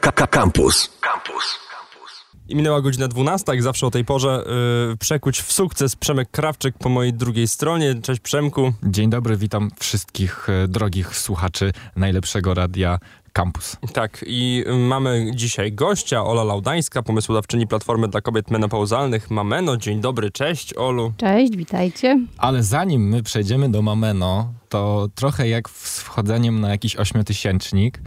Campus. Campus. I minęła godzina 12, jak zawsze o tej porze. Yy, przekuć w sukces Przemek Krawczyk po mojej drugiej stronie. Cześć Przemku. Dzień dobry, witam wszystkich e, drogich słuchaczy najlepszego radia Campus. Tak, i mamy dzisiaj gościa, Ola Laudańska, pomysłodawczyni Platformy dla Kobiet Menopauzalnych Mameno. Dzień dobry, cześć Olu. Cześć, witajcie. Ale zanim my przejdziemy do Mameno, to trochę jak z wchodzeniem na jakiś ośmiotysięcznik,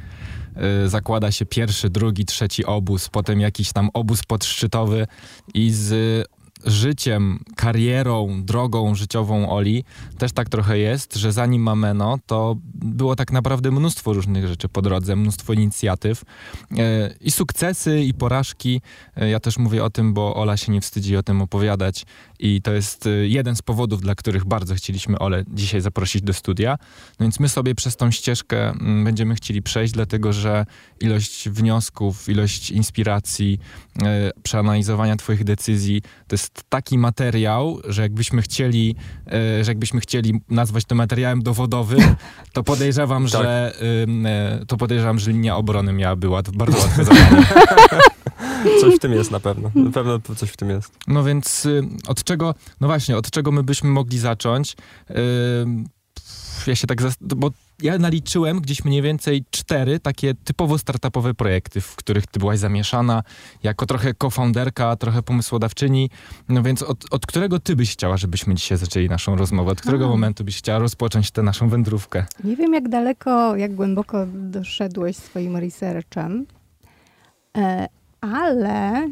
zakłada się pierwszy, drugi, trzeci obóz, potem jakiś tam obóz podszczytowy i z życiem, karierą, drogą życiową Oli też tak trochę jest, że zanim Mameno, to było tak naprawdę mnóstwo różnych rzeczy po drodze, mnóstwo inicjatyw e, i sukcesy, i porażki. E, ja też mówię o tym, bo Ola się nie wstydzi o tym opowiadać i to jest e, jeden z powodów, dla których bardzo chcieliśmy Ole dzisiaj zaprosić do studia. No więc my sobie przez tą ścieżkę m, będziemy chcieli przejść, dlatego że ilość wniosków, ilość inspiracji, e, przeanalizowania twoich decyzji, to jest taki materiał, że jakbyśmy chcieli, e, że jakbyśmy chcieli nazwać to materiałem dowodowym, to podejrzewam, Tak. że to podejrzewam, że linia obrony miałaby łat, bardzo łatwe zadanie. Coś w tym jest na pewno. Na pewno coś w tym jest. No więc y, od czego, no właśnie, od czego my byśmy mogli zacząć? Y, ja się tak, bo ja naliczyłem gdzieś mniej więcej cztery takie typowo startupowe projekty, w których ty byłaś zamieszana, jako trochę co-founderka, trochę pomysłodawczyni. No więc od, od którego ty byś chciała, żebyśmy dzisiaj zaczęli naszą rozmowę? Od którego A. momentu byś chciała rozpocząć tę naszą wędrówkę? Nie wiem, jak daleko, jak głęboko doszedłeś swoim researchem, e, ale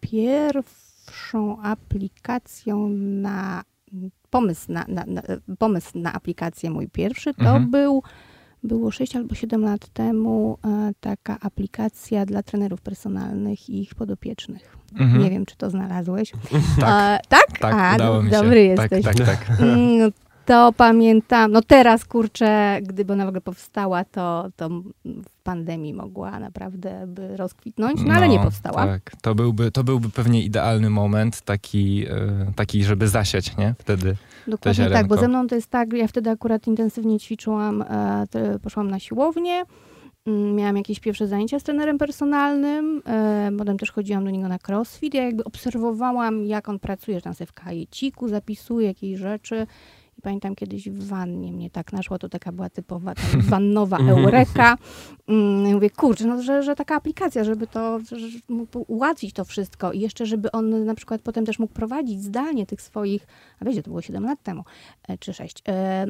pierwszą aplikacją na pomysł na, na, na, pomysł na aplikację mój pierwszy to Mhm. był było 6 albo 7 lat temu e, taka aplikacja dla trenerów personalnych i ich podopiecznych. Mhm. Nie wiem, czy to znalazłeś. Tak, E, tak? tak, A, udało mi się. dobry tak, jesteś. tak, tak. To pamiętam, no teraz kurczę, gdyby ona w ogóle powstała, to, to w pandemii mogła naprawdę by rozkwitnąć, no, ale nie powstała. Tak, to byłby, to byłby pewnie idealny moment, taki, e, taki żeby zasiać, nie? Wtedy. Dokładnie tak, bo ze mną to jest tak, ja wtedy akurat intensywnie ćwiczyłam, e, poszłam na siłownię, mm, miałam jakieś pierwsze zajęcia z trenerem personalnym, e, potem też chodziłam do niego na crossfit, ja jakby obserwowałam, jak on pracuje, że tam sobie w kajeciku zapisuje jakieś rzeczy i pamiętam kiedyś w wannie mnie tak naszła, to taka była typowa tam wannowa eureka. Mm, mówię, kurczę, no, że, że taka aplikacja, żeby to, że, że mógł ułatwić to wszystko i jeszcze, żeby on na przykład potem też mógł prowadzić zdalnie tych swoich, a wiecie, to było 7 lat temu, e, czy 6, e,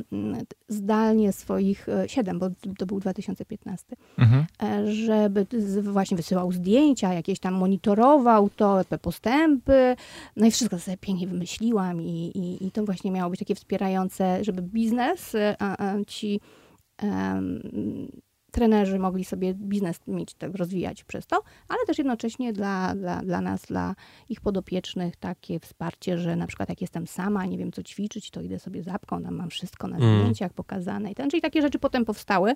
zdalnie swoich, e, 7, bo to był 2015, Mhm. e, żeby właśnie wysyłał zdjęcia, jakieś tam monitorował to, te postępy, no i wszystko sobie pięknie wymyśliłam i, i, i to właśnie miało być takie wspierające, żeby biznes, a ci trenerzy mogli sobie biznes mieć, tak rozwijać przez to, ale też jednocześnie dla, dla, dla nas, dla ich podopiecznych takie wsparcie, że na przykład jak jestem sama, nie wiem co ćwiczyć, to idę sobie zapką, tam mam wszystko na Mm. zdjęciach pokazane i ten, czyli takie rzeczy potem powstały.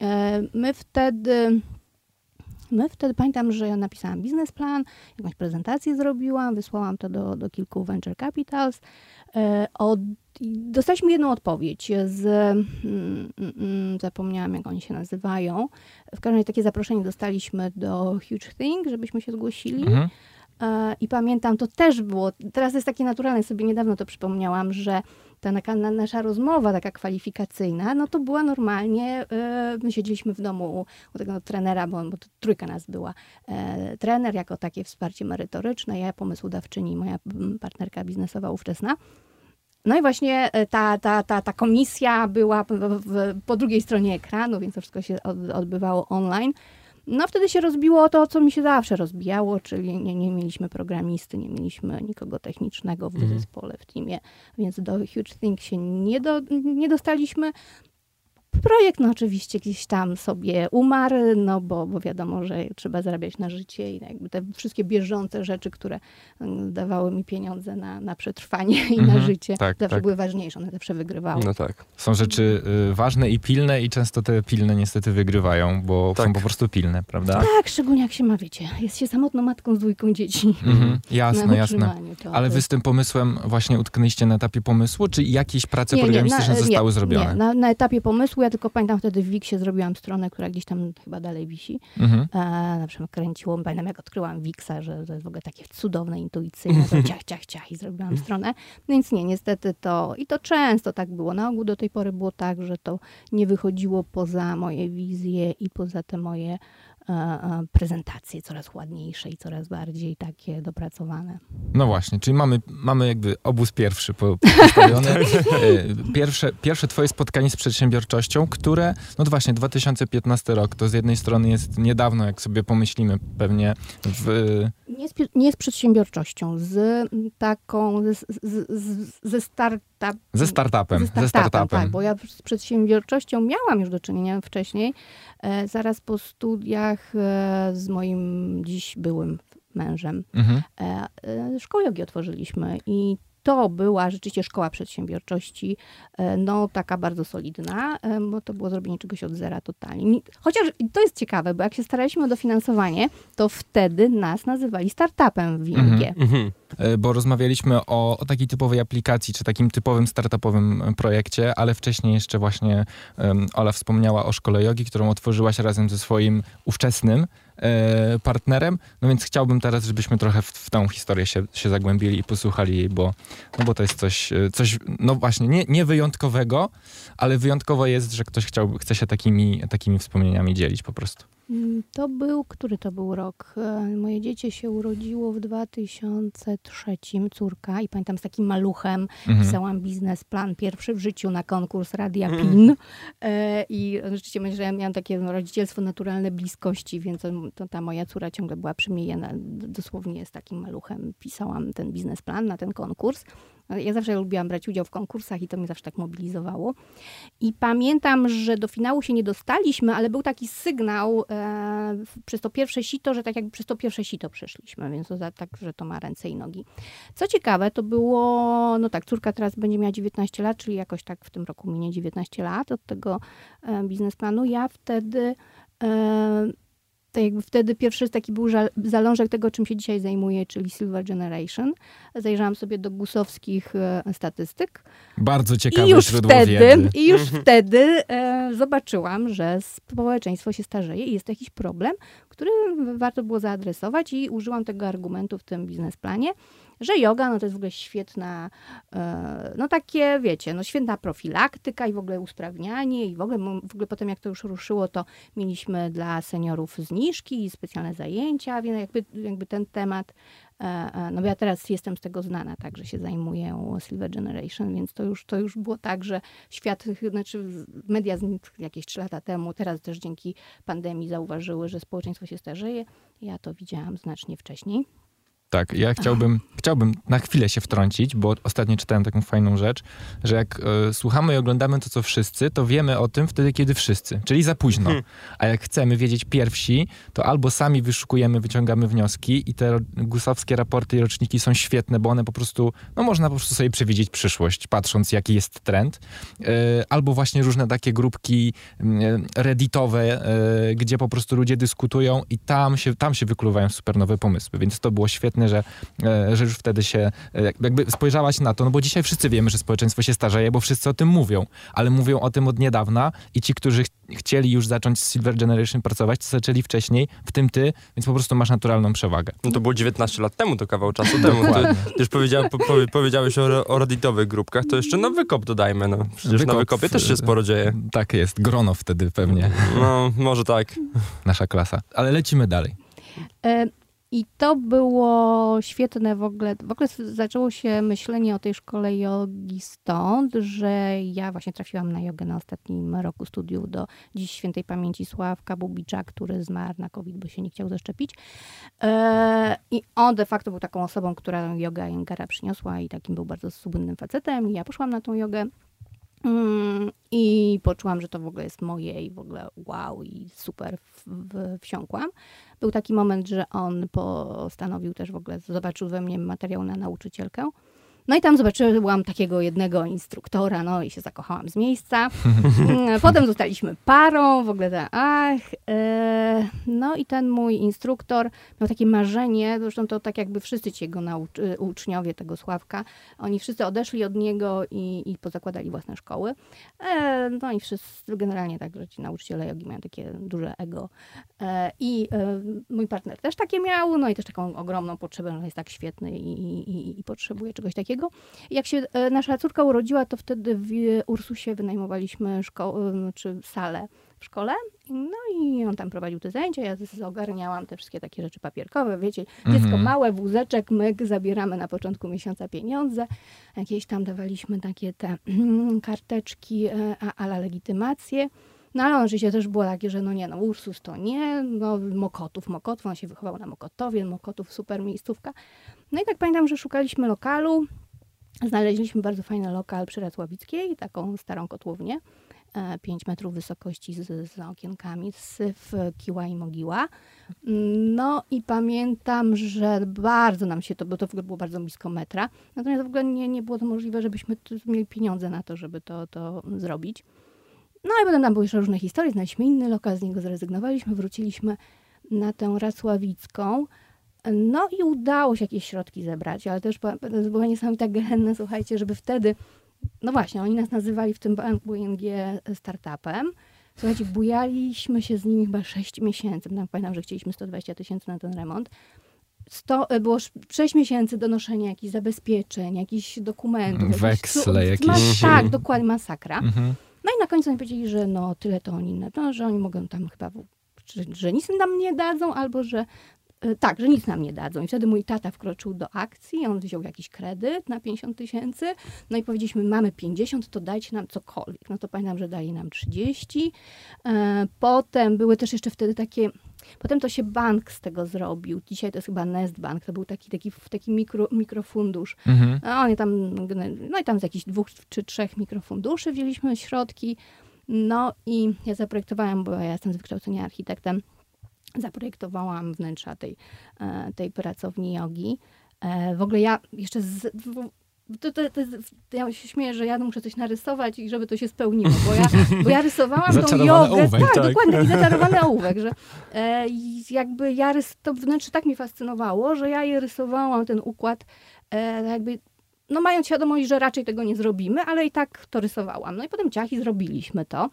E, My wtedy, my wtedy pamiętam, że ja napisałam biznesplan, jakąś prezentację zrobiłam, wysłałam to do, do kilku venture capitals. E, Od, dostaliśmy jedną odpowiedź z, mm, mm, mm, zapomniałam jak oni się nazywają. W każdym razie takie zaproszenie dostaliśmy do Huge Thing, żebyśmy się zgłosili. Mhm. E, I pamiętam, to też było, teraz jest takie naturalne, sobie niedawno to przypomniałam, że ta nasza rozmowa taka kwalifikacyjna, no to była normalnie, e, my siedzieliśmy w domu u, tego trenera, bo, bo trójka nas była. E, trener jako takie wsparcie merytoryczne, ja pomysłodawczyni moja partnerka biznesowa ówczesna. No i właśnie e, ta, ta, ta, ta komisja była po drugiej stronie ekranu, więc to wszystko się od, odbywało online. No wtedy się rozbiło to, co mi się zawsze rozbijało, czyli nie, nie mieliśmy programisty, nie mieliśmy nikogo technicznego w Mhm. zespole, w teamie, więc do Huge Think się nie, do, nie dostaliśmy. Projekt no oczywiście gdzieś tam sobie umarł, no bo, bo wiadomo, że trzeba zarabiać na życie i jakby te wszystkie bieżące rzeczy, które mm, dawały mi pieniądze na, na przetrwanie i na Mhm, życie, tak, zawsze tak. były ważniejsze, one zawsze wygrywały. No tak. Są rzeczy y, ważne i pilne i często te pilne niestety wygrywają, bo Tak. są po prostu pilne, prawda? Tak, szczególnie jak się ma, wiecie, jest się samotną matką z dwójką dzieci. Mhm. Jasne, Na jasne. to- Ale wy z tym pomysłem właśnie utknęliście na etapie pomysłu, czy jakieś prace Nie, nie, programistyczne na- zostały nie, zrobione? Nie, na, na etapie pomysłu Ja tylko pamiętam wtedy w Wixie zrobiłam stronę, która gdzieś tam chyba dalej wisi. Mhm. E, na przykład kręciło, pamiętam jak odkryłam Wixa, że to jest w ogóle takie cudowne, intuicyjne, to ciach, ciach, ciach i zrobiłam stronę. No więc nie, niestety to, i to często tak było. Na ogół do tej pory było tak, że to nie wychodziło poza moje wizje i poza te moje prezentacje coraz ładniejsze i coraz bardziej takie dopracowane. No właśnie, czyli mamy, mamy jakby obóz pierwszy po- postawiony. E, Pierwsze, pierwsze twoje spotkanie z przedsiębiorczością, które, no właśnie 2015 rok, to z jednej strony jest niedawno, jak sobie pomyślimy pewnie w... Nie z, nie z przedsiębiorczością, z taką, z, z, z, ze startup, Ze startupem, Ze ze startupem, startupem. tak, bo ja z przedsiębiorczością miałam już do czynienia wcześniej, e, zaraz po studiach e, z moim dziś byłym mężem. Mhm. E, e, szkołę jogi otworzyliśmy i to była rzeczywiście szkoła przedsiębiorczości, no taka bardzo solidna, bo to było zrobienie czegoś od zera totalnie. Ni- Chociaż to jest ciekawe, bo jak się staraliśmy o dofinansowanie, to wtedy nas nazywali startupem w ING. Mhm. Mhm. E, bo rozmawialiśmy o, o takiej typowej aplikacji, czy takim typowym startupowym e, projekcie, ale wcześniej jeszcze właśnie um, Ola wspomniała o szkole jogi, którą otworzyłaś razem ze swoim ówczesnym e, partnerem, no więc chciałbym teraz, żebyśmy trochę w, w tą historię się, się zagłębili i posłuchali jej, bo, no bo to jest coś, e, coś no właśnie, nie, nie wyjątkowego, ale wyjątkowo jest, że ktoś chciałby, chce się takimi, takimi wspomnieniami dzielić po prostu. Mm, To był, który to był rok? E, Moje dziecię się urodziło w 2003, córka, i pamiętam z takim maluchem Mhm. pisałam biznesplan pierwszy w życiu na konkurs Radia PIN. E, I rzeczywiście myślę, że ja miałam takie rodzicielstwo naturalne bliskości, więc to, ta moja córa ciągle była przy mnie. Ja dosłownie z takim maluchem pisałam ten biznesplan na ten konkurs. Ja zawsze lubiłam brać udział w konkursach i to mnie zawsze tak mobilizowało. I pamiętam, że do finału się nie dostaliśmy, ale był taki sygnał e, przez to pierwsze sito, że tak jakby przez to pierwsze sito przeszliśmy, więc to za, tak, że to ma ręce i nogi. Co ciekawe, to było, no tak, córka teraz będzie miała 19 lat, czyli jakoś tak w tym roku minie 19 lat od tego e, biznesplanu. Ja wtedy e, to jakby wtedy pierwszy taki był żal- zalążek tego, czym się dzisiaj zajmuję, czyli Silver Generation. Zajrzałam sobie do gusowskich e, statystyk. Bardzo ciekawe I już źródło wtedy, wiedzy. i już wtedy e, zobaczyłam, że społeczeństwo się starzeje i jest to jakiś problem, który warto było zaadresować i użyłam tego argumentu w tym biznesplanie, że yoga no to jest w ogóle świetna, e, no takie wiecie, no świetna profilaktyka i w ogóle usprawnianie i w ogóle, w ogóle potem jak to już ruszyło, to mieliśmy dla seniorów zniżki i specjalne zajęcia, więc jakby, jakby ten temat E, e, No bo ja teraz jestem z tego znana, tak, że się zajmuję Silver Generation, więc to już, to już było tak, że świat, znaczy media jakieś trzy lata temu, teraz też dzięki pandemii zauważyły, że społeczeństwo się starzeje. Ja to widziałam znacznie wcześniej. Tak, ja chciałbym, chciałbym na chwilę się wtrącić, bo ostatnio czytałem taką fajną rzecz, że jak e, słuchamy i oglądamy to, co wszyscy, to wiemy o tym wtedy, kiedy wszyscy, czyli za późno. A jak chcemy wiedzieć pierwsi, to albo sami wyszukujemy, wyciągamy wnioski i te gusowskie raporty i roczniki są świetne, bo one po prostu, no można po prostu sobie przewidzieć przyszłość, patrząc jaki jest trend. E, albo właśnie różne takie grupki mm, redditowe, e, gdzie po prostu ludzie dyskutują i tam się, tam się wykluwają super nowe pomysły, więc to było świetne, że, e, że już wtedy się e, jak- jakby spojrzałaś na to, no bo dzisiaj wszyscy wiemy, że społeczeństwo się starzeje, bo wszyscy o tym mówią, ale mówią o tym od niedawna i ci, którzy ch chcieli już zacząć z Silver Generation pracować, to zaczęli wcześniej, w tym ty, więc po prostu masz naturalną przewagę. No to było 19 lat temu, to kawał czasu temu. Ty już powiedział, po, powie- powiedziałeś o, o redditowych grupkach, to jeszcze na wykop dodajmy. No. Przecież na Wykop, wykopie też się e, sporo dzieje. Tak jest, grono wtedy pewnie, No, może tak. nasza klasa. Ale lecimy dalej. I to było świetne w ogóle. W ogóle zaczęło się myślenie o tej szkole jogi stąd, że ja właśnie trafiłam na jogę na ostatnim roku studiów do dziś świętej pamięci Sławka Bubicza, który zmarł na COVID, bo się nie chciał zaszczepić. E, I on de facto był taką osobą, która jogę Jengara przyniosła i takim był bardzo słynnym facetem. I ja poszłam na tą jogę. Mm, I poczułam, że to w ogóle jest moje i w ogóle wow i super w, w, wsiąkłam. Był taki moment, że on postanowił też w ogóle, zobaczył we mnie materiał na nauczycielkę. No i tam zobaczyłam takiego jednego instruktora, no i się zakochałam z miejsca. Mm, Potem zostaliśmy parą, w ogóle tak, ach. E, no i ten mój instruktor miał takie marzenie, zresztą to tak jakby wszyscy ci jego nauc- y, uczniowie tego Sławka, oni wszyscy odeszli od niego i, i pozakładali własne szkoły. E, no i wszyscy, generalnie tak, że ci nauczyciele jogi mają takie duże ego. E, I e, mój partner też takie miał, no i też taką ogromną potrzebę, że jest tak świetny i, i, i potrzebuje czegoś takiego. I Jak się e, nasza córka urodziła, to wtedy w Ursusie wynajmowaliśmy szkołę, czy salę w szkole. No i on tam prowadził te zajęcia, ja ogarniałam te wszystkie takie rzeczy papierkowe, wiecie, dziecko Mhm. małe, wózeczek, myk, zabieramy na początku miesiąca pieniądze, jakieś tam dawaliśmy takie te karteczki e, a- ala legitymację. No ale oczywiście też było takie, że no nie, no Ursus to nie, no Mokotów, Mokotów, on się wychował na Mokotowie, Mokotów super miejscówka. No i tak pamiętam, że szukaliśmy lokalu, znaleźliśmy bardzo fajny lokal przy Racławickiej, taką starą kotłownię, 5 metrów wysokości z, z okienkami, syf, kiła i mogiła. No i pamiętam, że bardzo nam się to, bo to w ogóle było bardzo blisko metra, natomiast w ogóle nie, nie było to możliwe, żebyśmy mieli pieniądze na to, żeby to, to zrobić. No i potem tam były jeszcze różne historie, znaleźliśmy inny lokal, z niego zrezygnowaliśmy, wróciliśmy na tę Racławicką. No i udało się jakieś środki zebrać, ale też była, była niesamowita gehenna, słuchajcie, żeby wtedy, no właśnie, oni nas nazywali w tym banku ING startupem. Słuchajcie, bujaliśmy się z nimi chyba 6 miesięcy. Tam pamiętam, że chcieliśmy 120 tysięcy na ten remont. Sto, e, było 6 miesięcy do noszenia jakichś zabezpieczeń, jakichś dokumentów. Weksle jakieś. Mas- tak, dokładnie, masakra. Mhm. No i na końcu oni powiedzieli, że no tyle to oni, no, że oni mogą tam chyba, że, że nic nam nie dadzą, albo że tak, że nic nam nie dadzą. I wtedy mój tata wkroczył do akcji, on wziął jakiś kredyt na 50 tysięcy, no i powiedzieliśmy, mamy 50, to dajcie nam cokolwiek. No to pamiętam, że dali nam 30. E, Potem były też jeszcze wtedy takie, potem to się bank z tego zrobił. Dzisiaj to jest chyba Nest Bank, to był taki, taki, taki mikro, mikrofundusz. Mhm. A oni tam, no i tam z jakichś dwóch czy trzech mikrofunduszy wzięliśmy środki. No i ja zaprojektowałam, bo ja jestem z wykształcenia architektem, zaprojektowałam wnętrza tej, e, tej pracowni jogi. E, W ogóle ja jeszcze z, to, to, to, ja się śmieję, że ja muszę coś narysować i żeby to się spełniło, bo ja, bo ja rysowałam tą jogę. ołówek, tak, tak. dokładnie, taki zaczarowany ołówek, że e, i jakby ja rys, to wnętrze tak mnie fascynowało, że ja je rysowałam, ten układ, e, jakby no mając świadomość, że raczej tego nie zrobimy, ale i tak to rysowałam. No i potem ciach i zrobiliśmy to.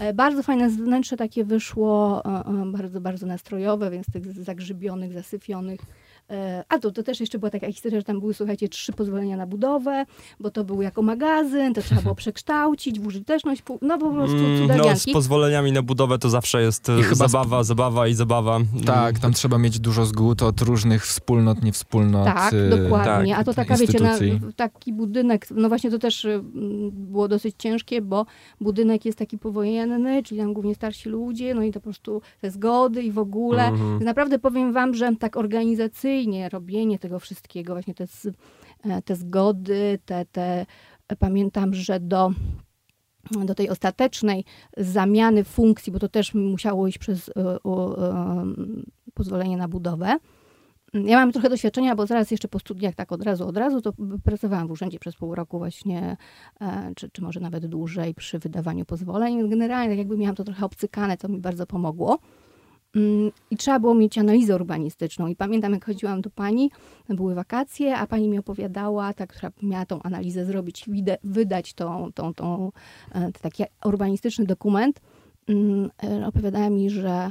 E, Bardzo fajne wnętrze takie wyszło, e, e, bardzo, bardzo nastrojowe, więc tych zagrzybionych, zasyfionych. E, A to, to też jeszcze była taka historia, że tam były, słuchajcie, trzy pozwolenia na budowę, bo to był jako magazyn, to trzeba było przekształcić w użyteczność, no po prostu Mm, No, z pozwoleniami na budowę to zawsze jest I chyba zabawa, zabawa i zabawa. Tak, tam trzeba mieć dużo zgód od różnych wspólnot, niewspólnot. Tak, y, dokładnie. tak, A to taka, wiecie, na, taki budynek, no właśnie to też y, było dosyć ciężkie, bo budynek jest taki powojenny, czyli tam głównie starsi ludzie, no i to po prostu te zgody i w ogóle. Mhm. Naprawdę powiem wam, że tak organizacyjnie robienie tego wszystkiego, właśnie te, e, te zgody, te, te pamiętam, że do do tej ostatecznej zamiany funkcji, bo to też musiało iść przez e, o, em, pozwolenie na budowę. Ja mam trochę doświadczenia, bo zaraz jeszcze po studiach, tak od razu, od razu, to pracowałam w urzędzie przez pół roku właśnie, e, czy, czy może nawet dłużej przy wydawaniu pozwoleń. Generalnie tak jakby miałam to trochę obcykane, co mi bardzo pomogło. Mm, I trzeba było mieć analizę urbanistyczną. I pamiętam, jak chodziłam do pani, były wakacje, a pani mi opowiadała, ta, która miała tą analizę zrobić, wydać tą, tą, tą, e, taki urbanistyczny dokument, mm, e, opowiadała mi, że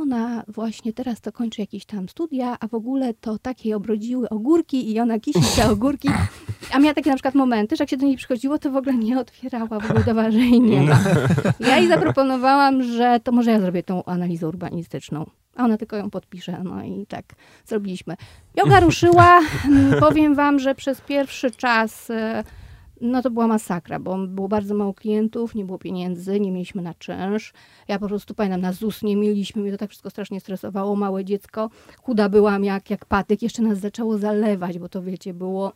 ona właśnie teraz to kończy jakieś tam studia, a w ogóle to takie obrodziły ogórki i ona kisi te ogórki. A miała takie na przykład momenty, że jak się do niej przychodziło, to w ogóle nie otwierała, w ogóle udawała, że jej nie ma. Ja jej zaproponowałam, że to może ja zrobię tą analizę urbanistyczną. A ona tylko ją podpisze, no i tak zrobiliśmy. Yoga ruszyła, powiem wam, że przez pierwszy czas e, no to była masakra, bo było bardzo mało klientów, nie było pieniędzy, nie mieliśmy na czynsz. Ja po prostu pamiętam, na ZUS nie mieliśmy, mnie to tak wszystko strasznie stresowało. Małe dziecko, chuda byłam jak, jak patyk, jeszcze nas zaczęło zalewać, bo to wiecie, było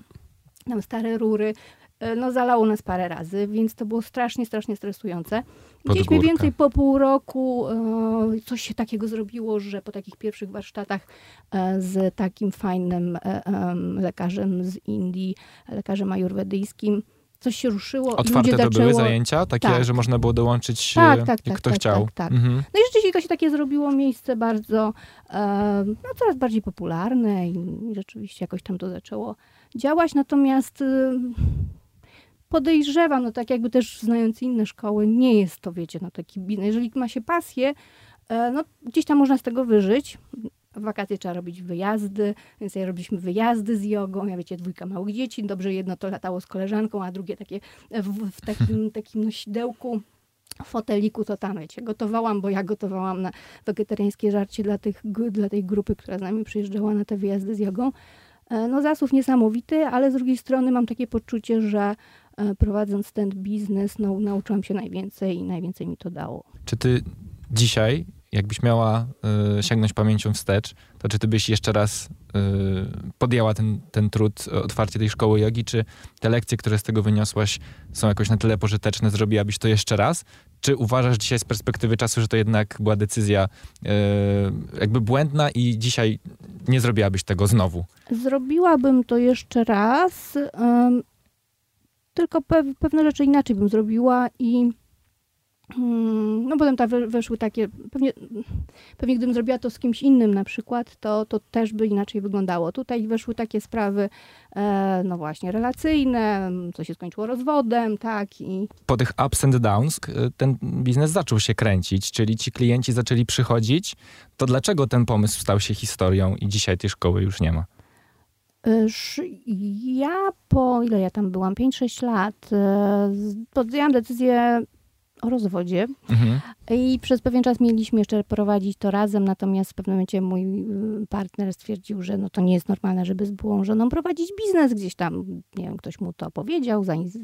tam stare rury. E, no zalało nas parę razy, więc to było strasznie, strasznie stresujące. Gdzieś mniej więcej po pół roku e, coś się takiego zrobiło, że po takich pierwszych warsztatach e, z takim fajnym e, em, lekarzem z Indii, lekarzem ajurwedyjskim, coś się ruszyło i Otwarte ludzie to zaczęło... były zajęcia, takie, Tak. że można było dołączyć, Tak, e, tak, jak tak, kto tak, chciał. tak, tak. Mhm. No i rzeczywiście to się takie zrobiło miejsce bardzo, e, no coraz bardziej popularne i, rzeczywiście jakoś tam to zaczęło działać, natomiast podejrzewam, no tak jakby też znając inne szkoły, nie jest to, wiecie, no taki biznes. Jeżeli ma się pasję, e, no gdzieś tam można z tego wyżyć. W wakacje trzeba robić wyjazdy, więc ja robiliśmy wyjazdy z jogą. Ja wiecie, dwójka małych dzieci. Dobrze jedno to latało z koleżanką, a drugie takie w, w takim, takim nosidełku foteliku, to tam, wiecie, gotowałam, bo ja gotowałam na wegetariańskie żarcie dla, tych, dla tej grupy, która z nami przyjeżdżała na te wyjazdy z jogą. E, No zasób niesamowity, ale z drugiej strony mam takie poczucie, że prowadząc ten biznes, no, nauczyłam się najwięcej i najwięcej mi to dało. Czy ty dzisiaj, jakbyś miała y, sięgnąć pamięcią wstecz, to czy ty byś jeszcze raz y, podjęła ten, ten trud e, otwarcie tej szkoły jogi, czy te lekcje, które z tego wyniosłaś, są jakoś na tyle pożyteczne, zrobiłabyś to jeszcze raz? Czy uważasz dzisiaj z perspektywy czasu, że to jednak była decyzja y, jakby błędna i dzisiaj nie zrobiłabyś tego znowu? Zrobiłabym to jeszcze raz, tylko pew- pewne rzeczy inaczej bym zrobiła i mm, no potem we- weszły takie, pewnie, pewnie gdybym zrobiła to z kimś innym na przykład, to, to też by inaczej wyglądało. Tutaj weszły takie sprawy, e, no właśnie, relacyjne, co się skończyło rozwodem, tak, i po tych ups and downs ten biznes zaczął się kręcić, czyli ci klienci zaczęli przychodzić. To dlaczego ten pomysł stał się historią i dzisiaj tej szkoły już nie ma? Ja po, ile ja tam byłam, 5-6 lat, e, podjęłam decyzję o rozwodzie Mhm. I przez pewien czas mieliśmy jeszcze prowadzić to razem, natomiast w pewnym momencie mój y, partner stwierdził, że no to nie jest normalne, żeby z byłą żoną prowadzić biznes gdzieś tam, nie wiem, ktoś mu to powiedział, zains-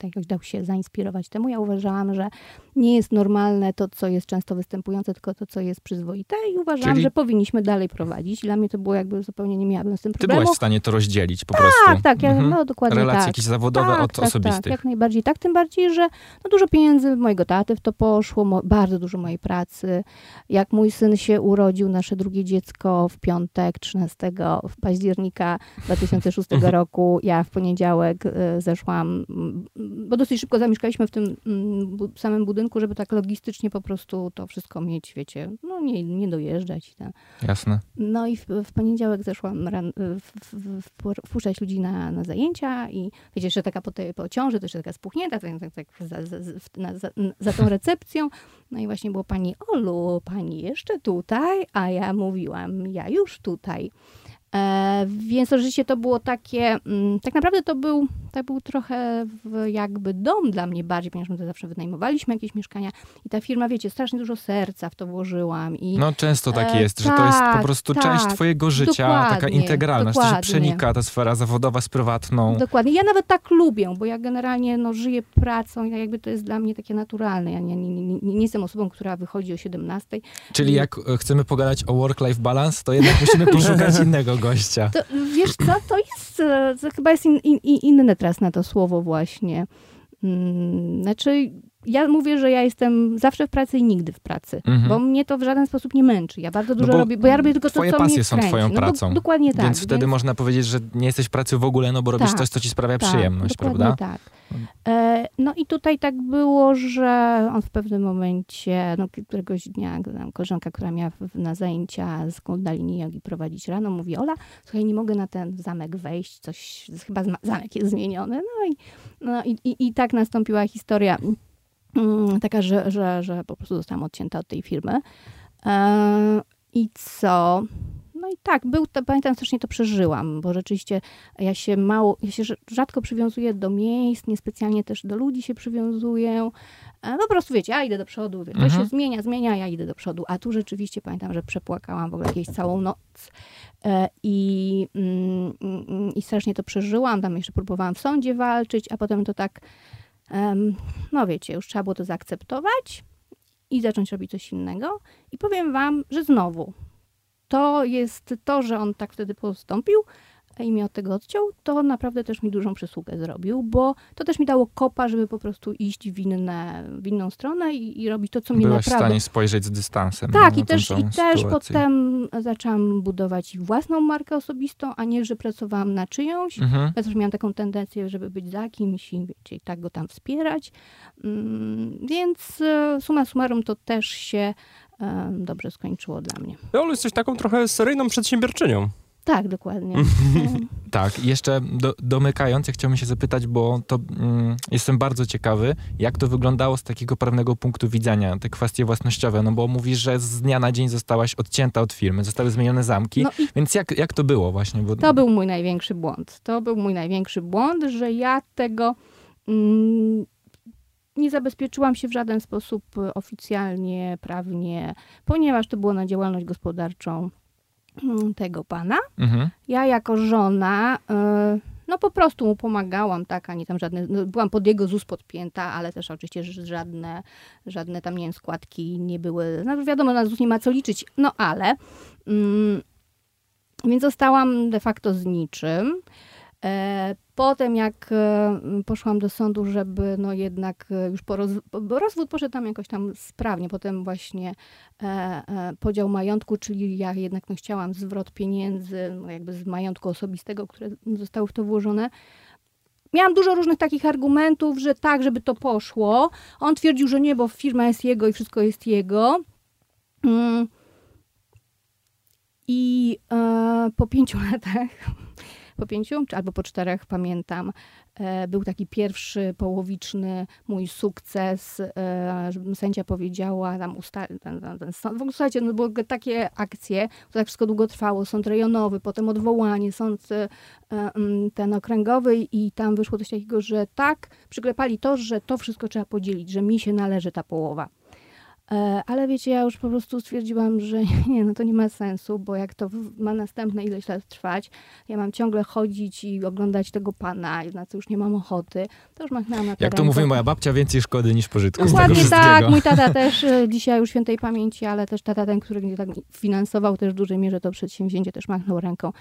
tak jakoś dał się zainspirować temu. Ja uważałam, że nie jest normalne to, co jest często występujące, tylko to, co jest przyzwoite i uważałam, Czyli- że powinniśmy dalej prowadzić. Dla mnie to było jakby zupełnie, nie miałabym z tym Ty problemu. byłaś w stanie to rozdzielić po prostu. Tak, tak, ja, Mhm. no dokładnie Relacje tak. jakieś zawodowe tak, od tak, osobistych. Tak, jak najbardziej tak, tym bardziej, że no, dużo pieniędzy mojego taty w to poszło, bardzo dużo mojej pracy. Jak mój syn się urodził, nasze drugie dziecko w piątek, 13 w października 2006 roku, ja w poniedziałek y, zeszłam, mm, bo dosyć szybko zamieszkaliśmy w tym mm, samym budynku, żeby tak logistycznie po prostu to wszystko mieć, wiecie, no nie, nie dojeżdżać. i tak. Jasne. No i w, w poniedziałek zeszłam ran, w, w, w, wpuszczać ludzi na, na zajęcia i wiecie, jeszcze taka po, tej, po ciąży, to jeszcze taka spuchnięta, tak, tak, tak za, za, za, na, za tą recepcją. No i właśnie było pani Olu, pani jeszcze tutaj, a ja mówiłam, ja już tutaj. E, więc to rzeczywiście to było takie, mm, tak naprawdę to był, to był trochę jakby dom dla mnie bardziej, ponieważ my to zawsze wynajmowaliśmy jakieś mieszkania i ta firma, wiecie, strasznie dużo serca w to włożyłam i No często tak E, jest, że to jest po tak, prostu tak, część twojego życia, taka dokładnie, integralna, że to się dokładnie. przenika ta sfera zawodowa z prywatną. Dokładnie. Ja nawet tak lubię, bo ja generalnie no, żyję pracą i tak jakby to jest dla mnie takie naturalne. Ja nie, nie, nie, nie, nie jestem osobą, która wychodzi o 17. Czyli jak e, chcemy pogadać o work-life balance, to jednak musimy poszukać innego gościa. To, wiesz co, to jest, e, to chyba jest in, in, in- inne teraz na to słowo właśnie. Mm, Znaczy, ja mówię, że ja jestem zawsze w pracy i nigdy w pracy, Mhm. bo mnie to w żaden sposób nie męczy. Ja bardzo dużo bo robię, bo ja robię tylko to, twoje co pasje mnie są kręci. twoją No, do- pracą. dokładnie tak. więc wtedy można powiedzieć, że nie jesteś w pracy w ogóle, no bo robisz Tak. coś, co ci sprawia Tak, przyjemność, dokładnie prawda? tak. E, no i tutaj tak było, że on w pewnym momencie, no któregoś dnia koleżanka, która miała na zajęcia z kundalini jogi prowadzić rano, mówi Ola, słuchaj, nie mogę na ten zamek wejść, coś, chyba zamek jest zmieniony. No i, no i, i, i tak nastąpiła historia taka, że, że, że po prostu zostałam odcięta od tej firmy. E, I co? No i tak, był to, pamiętam, strasznie to przeżyłam, bo rzeczywiście ja się mało, ja się rz- rzadko przywiązuję do miejsc, niespecjalnie też do ludzi się przywiązuję. E, Po prostu wiecie, ja idę do przodu, to Mhm. się zmienia, zmienia, ja idę do przodu. A tu rzeczywiście pamiętam, że przepłakałam w ogóle jakieś całą noc e, i, mm, mm, i strasznie to przeżyłam. Tam jeszcze próbowałam w sądzie walczyć, a potem to tak, no wiecie, już trzeba było to zaakceptować i zacząć robić coś innego. I powiem wam, że znowu, to jest to, że on tak wtedy postąpił, i mnie od tego odciął, to naprawdę też mi dużą przysługę zrobił, bo to też mi dało kopa, żeby po prostu iść w, inne, w inną stronę i, i robić to, co Byłaś naprawdę... w stanie spojrzeć z dystansem. Tak, i też, i też potem zaczęłam budować własną markę osobistą, a nie, że pracowałam na czyjąś. Mhm. Ja też miałam taką tendencję, żeby być za kimś i wiecie, i tak go tam wspierać. Mm, Więc e, summa summarum to też się dobrze skończyło dla mnie. Olu, jesteś taką trochę seryjną przedsiębiorczynią. Tak, dokładnie. Tak, jeszcze do, domykając, ja chciałbym się zapytać, bo to mm, jestem bardzo ciekawy, jak to wyglądało z takiego prawnego punktu widzenia, te kwestie własnościowe, no bo mówisz, że z dnia na dzień zostałaś odcięta od firmy, zostały zmienione zamki, No więc jak, jak to było właśnie? Bo, to był mój największy błąd. To był mój największy błąd, że ja tego mm, nie zabezpieczyłam się w żaden sposób oficjalnie, prawnie, ponieważ to było na działalność gospodarczą tego pana. Mhm. Ja jako żona, y, no po prostu mu pomagałam, tak, ani tam żadne, no, byłam pod jego ZUS podpięta, ale też oczywiście żadne, żadne tam, nie wiem, składki nie były, no wiadomo, na ZUS nie ma co liczyć, no ale, mm, więc zostałam de facto z niczym. E, Potem jak e, poszłam do sądu, żeby no jednak e, już po, rozwód poszedł tam jakoś tam sprawnie, potem właśnie podział majątku, czyli ja jednak no, chciałam zwrot pieniędzy no, jakby z majątku osobistego, które zostały w to włożone. Miałam dużo różnych takich argumentów, że tak, żeby to poszło. On twierdził, że nie, bo firma jest jego i wszystko jest jego. Mm. I e, po pięciu latach, po pięciu albo po czterech, pamiętam, e, był taki pierwszy połowiczny mój sukces. E, sędzia powiedziała, tam usta- słuchajcie, no były takie akcje, to tak wszystko długo trwało. Sąd rejonowy, potem odwołanie, sąd e, mm, ten okręgowy i tam wyszło coś takiego, że tak, przyklepali to, że to wszystko trzeba podzielić, że mi się należy ta połowa. E, Ale wiecie, ja już po prostu stwierdziłam, że nie, no to nie ma sensu, bo jak to ma następne ileś lat trwać, ja mam ciągle chodzić i oglądać tego pana, na co już nie mam ochoty, to już machnęłam na Jak to mówi moja babcia, więcej szkody niż pożytku Dokładnie tak, mój tata też, e, dzisiaj już świętej pamięci, ale też tata ten, który mnie tak finansował też w dużej mierze to przedsięwzięcie, też machnął ręką.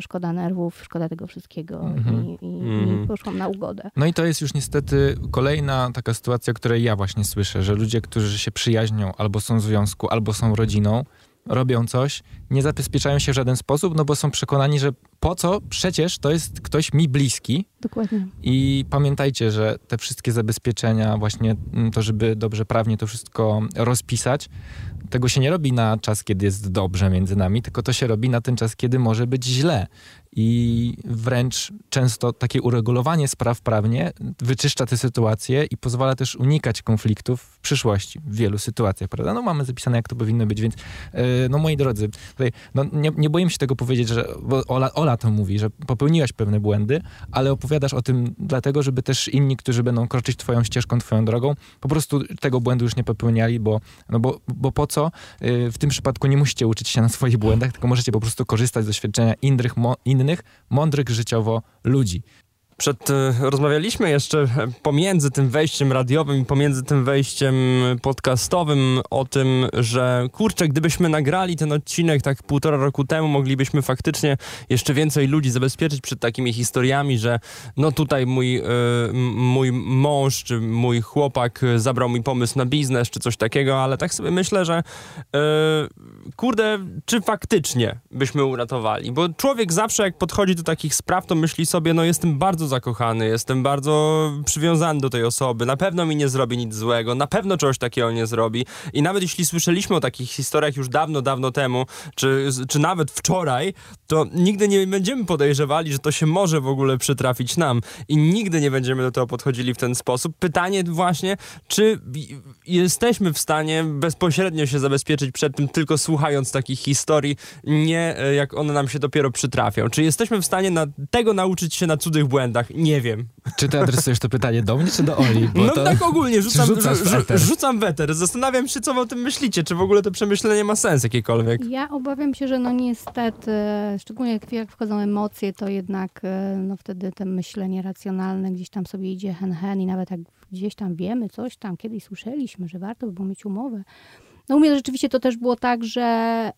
Szkoda nerwów, szkoda tego wszystkiego Mhm. i, i, Mhm. i poszłam na ugodę. No i to jest już niestety kolejna taka sytuacja, której ja właśnie słyszę, że ludzie, którzy się przyjaźnią, albo są w związku, albo są rodziną, robią coś, nie zabezpieczają się w żaden sposób, no bo są przekonani, że po co? Przecież to jest ktoś mi bliski, Dokładnie. I pamiętajcie, że te wszystkie zabezpieczenia, właśnie mm, to, żeby dobrze prawnie to wszystko rozpisać, tego się nie robi na czas, kiedy jest dobrze między nami, tylko to się robi na ten czas, kiedy może być źle. I wręcz często takie uregulowanie spraw prawnie wyczyszcza te sytuacje i pozwala też unikać konfliktów w przyszłości, w wielu sytuacjach, prawda? No mamy zapisane, jak to powinno być, więc yy, no moi drodzy, tutaj, no, nie, nie boję się tego powiedzieć, że Ola, Ola to mówi, że popełniłaś pewne błędy, ale opowiadasz o tym dlatego, żeby też inni, którzy będą kroczyć twoją ścieżką, twoją drogą, po prostu tego błędu już nie popełniali, bo, no bo, bo po co? Yy, w tym przypadku nie musicie uczyć się na swoich błędach, tylko możecie po prostu korzystać z doświadczenia innych, mo, innych mądrych życiowo ludzi. Przed, e, rozmawialiśmy jeszcze e, pomiędzy tym wejściem radiowym i pomiędzy tym wejściem podcastowym o tym, że kurczę, gdybyśmy nagrali ten odcinek tak półtora roku temu, moglibyśmy faktycznie jeszcze więcej ludzi zabezpieczyć przed takimi historiami, że no tutaj mój, m- mój mąż czy mój chłopak zabrał mi pomysł na biznes czy coś takiego, ale tak sobie myślę, że e, kurde, czy faktycznie byśmy uratowali? Bo człowiek zawsze jak podchodzi do takich spraw, to myśli sobie, no jestem bardzo zakochany, jestem bardzo przywiązany do tej osoby, na pewno mi nie zrobi nic złego, na pewno czegoś takiego nie zrobi. I nawet jeśli słyszeliśmy o takich historiach już dawno, dawno temu, czy, czy nawet wczoraj, to nigdy nie będziemy podejrzewali, że to się może w ogóle przytrafić nam. I nigdy nie będziemy do tego podchodzili w ten sposób. Pytanie właśnie, czy jesteśmy w stanie bezpośrednio się zabezpieczyć przed tym, tylko słuchając takich historii, nie e, jak one nam się dopiero przytrafią. Czy jesteśmy w stanie na, tego nauczyć się na cudzych błędach? Nie wiem. Czy ty adresujesz to pytanie do mnie, czy do Oli? Bo no to... tak ogólnie, rzucam, rzu- rzucam weter. Zastanawiam się, co wy o tym myślicie. Czy w ogóle to przemyślenie ma sens jakikolwiek? Ja obawiam się, że no niestety, szczególnie jak- wchodzą emocje, to jednak e, no wtedy to myślenie racjonalne gdzieś tam sobie idzie hen hen i nawet jak gdzieś tam wiemy, coś tam kiedyś słyszeliśmy, że warto by było mieć umowę. No u mnie rzeczywiście to też było tak, że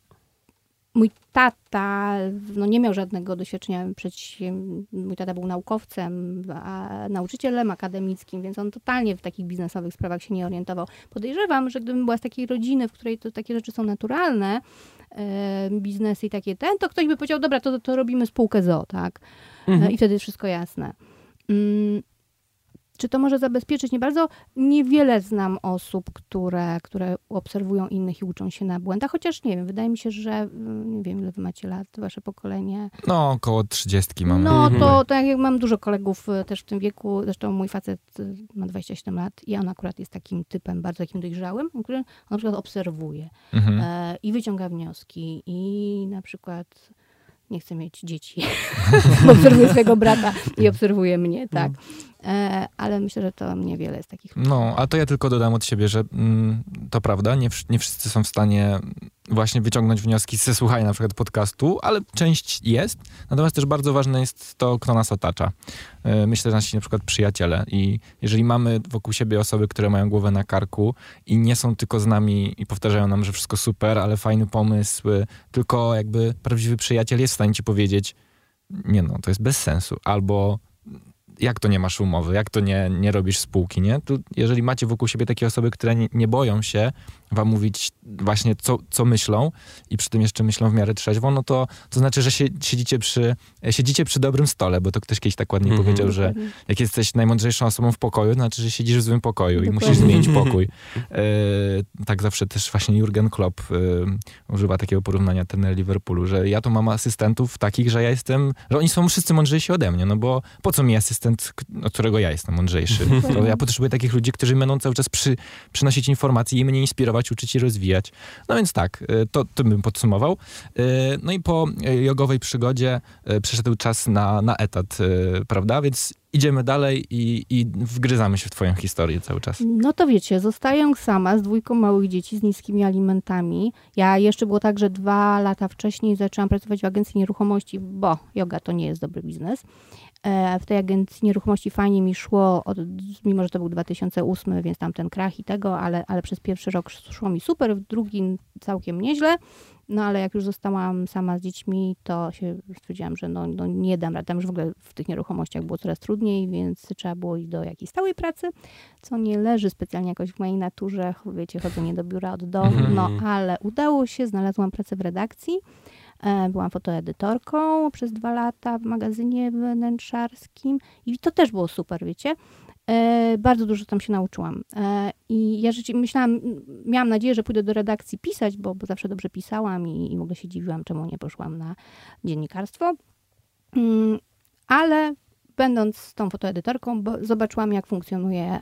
mój tata no, nie miał żadnego doświadczenia przedsiębiorstwa. Mój tata był naukowcem, a nauczycielem akademickim, więc on totalnie w takich biznesowych sprawach się nie orientował. Podejrzewam, że gdybym była z takiej rodziny, w której to takie rzeczy są naturalne, e, biznesy i takie ten, to ktoś by powiedział, dobra, to, to robimy spółkę ZO, tak? E, I wtedy wszystko jasne. Mm, czy to może zabezpieczyć? Nie bardzo. Niewiele znam osób, które, które obserwują innych i uczą się na błędach, chociaż nie wiem, wydaje mi się, że mm, nie wiem, ile wy macie lat, wasze pokolenie. No, około 30 mamy. No Mhm. to, to jak mam dużo kolegów y, też w tym wieku, zresztą mój facet y, ma 27 lat i on akurat jest takim typem bardzo takim dojrzałym, który on na przykład obserwuje Mhm. e, i wyciąga wnioski i na przykład nie chce mieć dzieci. obserwuje swojego brata i obserwuje mnie, tak. E, ale myślę, że to niewiele jest takich. No, a to ja tylko dodam od siebie, że mm, to prawda, nie, nie wszyscy są w stanie właśnie wyciągnąć wnioski ze słuchania na przykład podcastu, ale część jest. Natomiast też bardzo ważne jest to, kto nas otacza. E, Myślę, że nasi na przykład przyjaciele i jeżeli mamy wokół siebie osoby, które mają głowę na karku i nie są tylko z nami i powtarzają nam, że wszystko super, ale fajny pomysł, tylko jakby prawdziwy przyjaciel jest w stanie ci powiedzieć, nie no, to jest bez sensu, albo jak to nie masz umowy, jak to nie, nie robisz spółki, nie? Tu, jeżeli macie wokół siebie takie osoby, które nie, nie boją się wam mówić właśnie, co, co myślą i przy tym jeszcze myślą w miarę trzeźwo, no to, to znaczy, że się, siedzicie, przy, siedzicie przy dobrym stole, bo to ktoś kiedyś tak ładnie Mhm. powiedział, że jak jesteś najmądrzejszą osobą w pokoju, to znaczy, że siedzisz w złym pokoju i Dokładnie. musisz zmienić pokój. E, tak zawsze też właśnie Jurgen Klopp e, używa takiego porównania ten Liverpoolu, że ja tu mam asystentów takich, że ja jestem, że oni są wszyscy mądrzejsi ode mnie, no bo po co mi asystent, od którego ja jestem mądrzejszy? To ja potrzebuję takich ludzi, którzy będą cały czas przy, przynosić informacje i mnie inspirować, uczyć i rozwijać. No więc tak, e, to, to bym podsumował. E, No i po e, jogowej przygodzie przyszedł czas na, na etat, prawda? Więc idziemy dalej i, i wgryzamy się w twoją historię cały czas. No to wiecie, zostaję sama z dwójką małych dzieci z niskimi alimentami. Ja jeszcze było tak, że dwa lata wcześniej zaczęłam pracować w agencji nieruchomości, bo yoga to nie jest dobry biznes. E, W tej agencji nieruchomości fajnie mi szło, od, mimo że to był 2008, więc tam ten krach i tego, ale, ale przez pierwszy rok szło mi super, w drugim całkiem nieźle. No ale jak już zostałam sama z dziećmi, to się stwierdziłam, że no, no nie dam rady. Tam już w ogóle w tych nieruchomościach było coraz trudniej, więc trzeba było iść do jakiejś stałej pracy, co nie leży specjalnie jakoś w mojej naturze. Wiecie, chodzenie do biura od domu, Mhm. no ale udało się, znalazłam pracę w redakcji. E, Byłam fotoedytorką przez dwa lata w magazynie wnętrzarskim i to też było super, wiecie. E, Bardzo dużo tam się nauczyłam. E, I ja rzeczywiście myślałam, miałam nadzieję, że pójdę do redakcji pisać, bo, bo zawsze dobrze pisałam i, i w ogóle się dziwiłam, czemu nie poszłam na dziennikarstwo. Mm, Ale będąc tą fotoedytorką, zobaczyłam, jak funkcjonuje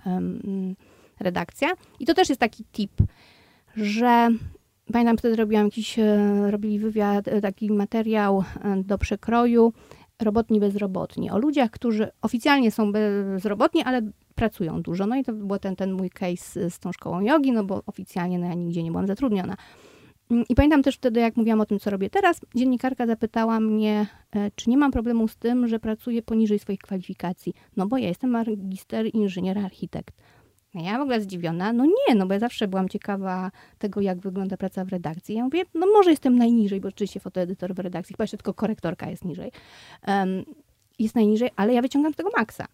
redakcja. I to też jest taki tip, że pamiętam wtedy robiłam jakiś, e, robili wywiad, e, taki materiał e, do przekroju robotni bezrobotni, o ludziach, którzy oficjalnie są bezrobotni, ale pracują dużo. No i to był ten, ten mój case z tą szkołą jogi, no bo oficjalnie no, ja nigdzie nie byłam zatrudniona. Mm, I pamiętam też wtedy, jak mówiłam o tym, co robię teraz, dziennikarka zapytała mnie, czy nie mam problemu z tym, że pracuję poniżej swoich kwalifikacji. No bo ja jestem magister, inżynier, architekt. Ja w ogóle zdziwiona, no nie, no bo ja zawsze byłam ciekawa tego, jak wygląda praca w redakcji. Ja mówię, no może jestem najniżej, bo oczywiście fotoedytor w redakcji, chyba jeszcze tylko korektorka jest niżej. Em, jest najniżej, ale ja wyciągam z tego maksa.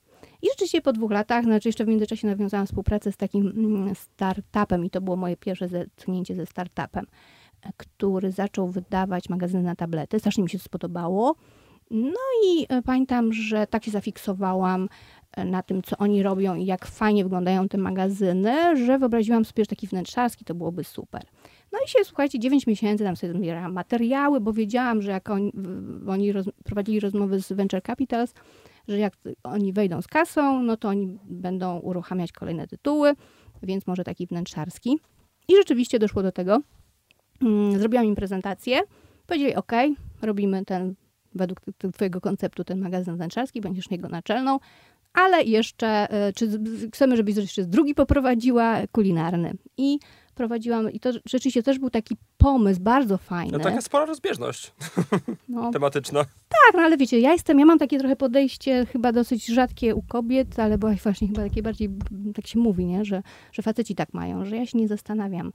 I rzeczywiście po dwóch latach, znaczy jeszcze w międzyczasie nawiązałam współpracę z takim mm, startupem i to było moje pierwsze zetknięcie ze startupem, e, który zaczął wydawać magazyny na tablety. Strasznie mi się to spodobało. No i e, pamiętam, że tak się zafiksowałam na tym, co oni robią i jak fajnie wyglądają te magazyny, że wyobraziłam sobie, że taki wnętrzarski to byłoby super. No i się, słuchajcie, 9 miesięcy tam sobie zbierałam materiały, bo wiedziałam, że jak oni, oni roz, prowadzili rozmowy z Venture Capitals, że jak oni wejdą z kasą, no to oni będą uruchamiać kolejne tytuły, więc może taki wnętrzarski. I rzeczywiście doszło do tego. Mm, Zrobiłam im prezentację. Powiedzieli, ok, robimy ten, według twojego konceptu, ten magazyn wnętrzarski, będziesz jego naczelną, ale jeszcze, e, czy chcemy, żebyś jeszcze drugi poprowadziła, kulinarny. I prowadziłam, i to rzeczywiście też był taki pomysł bardzo fajny. No taka spora rozbieżność No, tematyczna. tak, no ale wiecie, ja jestem, ja mam takie trochę podejście chyba dosyć rzadkie u kobiet, ale właśnie chyba takie bardziej, tak się mówi, nie? Że, że faceci tak mają, że ja się nie zastanawiam,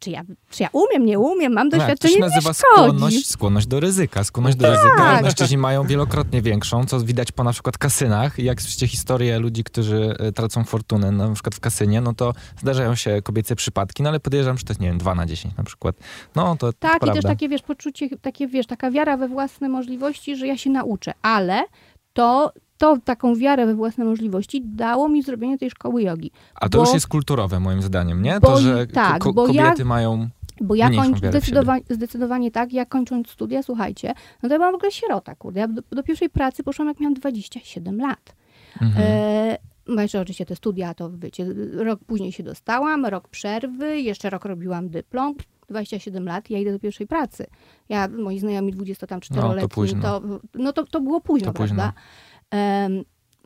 Czy ja, czy ja umiem, nie umiem, mam No jak to się doświadczenie, nazywa skłonność, skłonność do ryzyka. Skłonność do ryzyka Tak. mężczyźni mają wielokrotnie większą, co widać po na przykład kasynach. Jak słyszycie historię ludzi, którzy e, tracą fortunę na przykład w kasynie, no to zdarzają się kobiece przypadki, no ale podejrzewam, że to jest, nie wiem, 2 na 10 na przykład. No to Tak, prawda. i też takie, wiesz, poczucie, takie, wiesz, taka wiara we własne możliwości, że ja się nauczę, ale to, to taką wiarę we własne możliwości dało mi zrobienie tej szkoły jogi. A to bo- już jest kulturowe moim zdaniem, nie? bo To, że tak, ko- bo ja- kobiety mają... Bo ja zdecydowa- zdecydowanie tak, ja kończąc studia, słuchajcie, no to ja byłam w ogóle sierota, kurde. Ja do, do pierwszej pracy poszłam, jak miałam 27 lat. Mhm. E, no jeszcze oczywiście te studia, to wiecie, rok później się dostałam, rok przerwy, jeszcze rok robiłam dyplom, 27 lat, ja idę do pierwszej pracy. Ja, moi znajomi 24-letni, No, to późno. to, no to, to było późno, To późno. prawda? Em,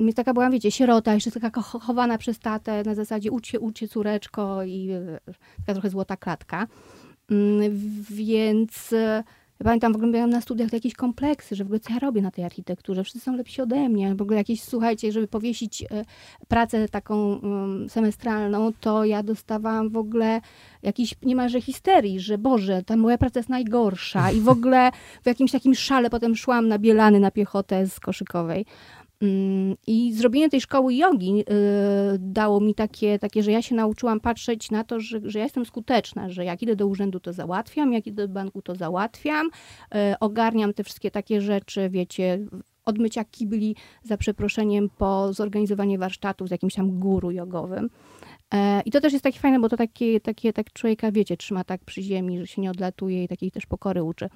więc taka byłam, wiecie, sierota, jeszcze taka cho- chowana przez tatę, na zasadzie ucz się, ucz się córeczko i e, taka trochę złota klatka. Mm, Więc e, ja pamiętam, w ogóle miałam na studiach jakieś kompleksy, że w ogóle co ja robię na tej architekturze, wszyscy są lepsi ode mnie. W ogóle jakieś, słuchajcie, żeby powiesić e, pracę taką um, semestralną, to ja dostawałam w ogóle jakiś niemalże histerii, że Boże, ta moja praca jest najgorsza i w ogóle w jakimś takim szale potem szłam na Bielany na piechotę z Koszykowej. Mm, I zrobienie tej szkoły jogi y, dało mi takie, takie, że ja się nauczyłam patrzeć na to, że, że ja jestem skuteczna, że jak idę do urzędu, to załatwiam, jak idę do banku, to załatwiam, y, ogarniam te wszystkie takie rzeczy, wiecie, od mycia kibli, za przeproszeniem, po zorganizowanie warsztatów z jakimś tam guru jogowym. E, I to też jest takie fajne, bo to takie, takie tak człowieka, wiecie, trzyma tak przy ziemi, że się nie odlatuje i takiej też pokory uczy.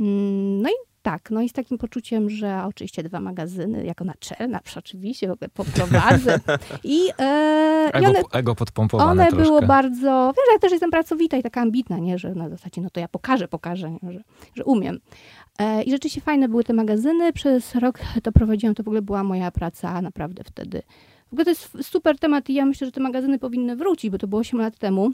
Mm, No i tak, no i z takim poczuciem, że oczywiście dwa magazyny, jako naczelna, oczywiście, w ogóle poprowadzę. I, e, i Ego, one, ego podpompowane one troszkę. było bardzo, wiesz, ja też jestem pracowita i taka ambitna, nie, że na zasadzie, no to ja pokażę, pokażę, nie, że, że umiem. E, I rzeczywiście fajne były te magazyny, przez rok to prowadziłam, to w ogóle była moja praca naprawdę wtedy. W ogóle to jest super temat i ja myślę, że te magazyny powinny wrócić, bo to było 8 lat temu.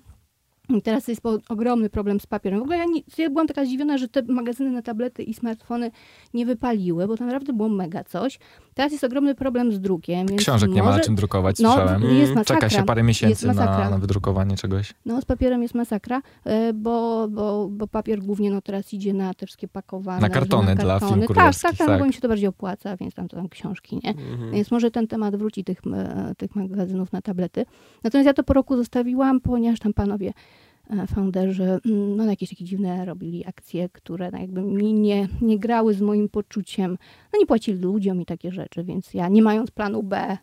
Teraz jest ogromny problem z papierem. W ogóle ja, nie, ja byłam taka zdziwiona, że te magazyny na tablety i smartfony nie wypaliły, bo to naprawdę było mega coś. Teraz jest ogromny problem z drukiem. Więc Książek nie ma może- na czym drukować, No, słyszałem. jest masakra. Czeka się parę miesięcy na, na wydrukowanie czegoś. No, z papierem jest masakra, e, bo, bo, bo papier głównie no, teraz idzie na te wszystkie pakowane. Na że kartony dla firm Tak, tak, tak, tak. bo im się to bardziej opłaca, więc tam to tam książki, nie? Mhm. Więc może ten temat wróci tych, e, tych magazynów na tablety. Natomiast ja to po roku zostawiłam, ponieważ tam panowie founderzy mm, no, jakieś takie dziwne robili akcje, które no, jakby mi nie, nie grały z moim poczuciem. No nie płacili ludziom i takie rzeczy, więc ja nie mając planu B,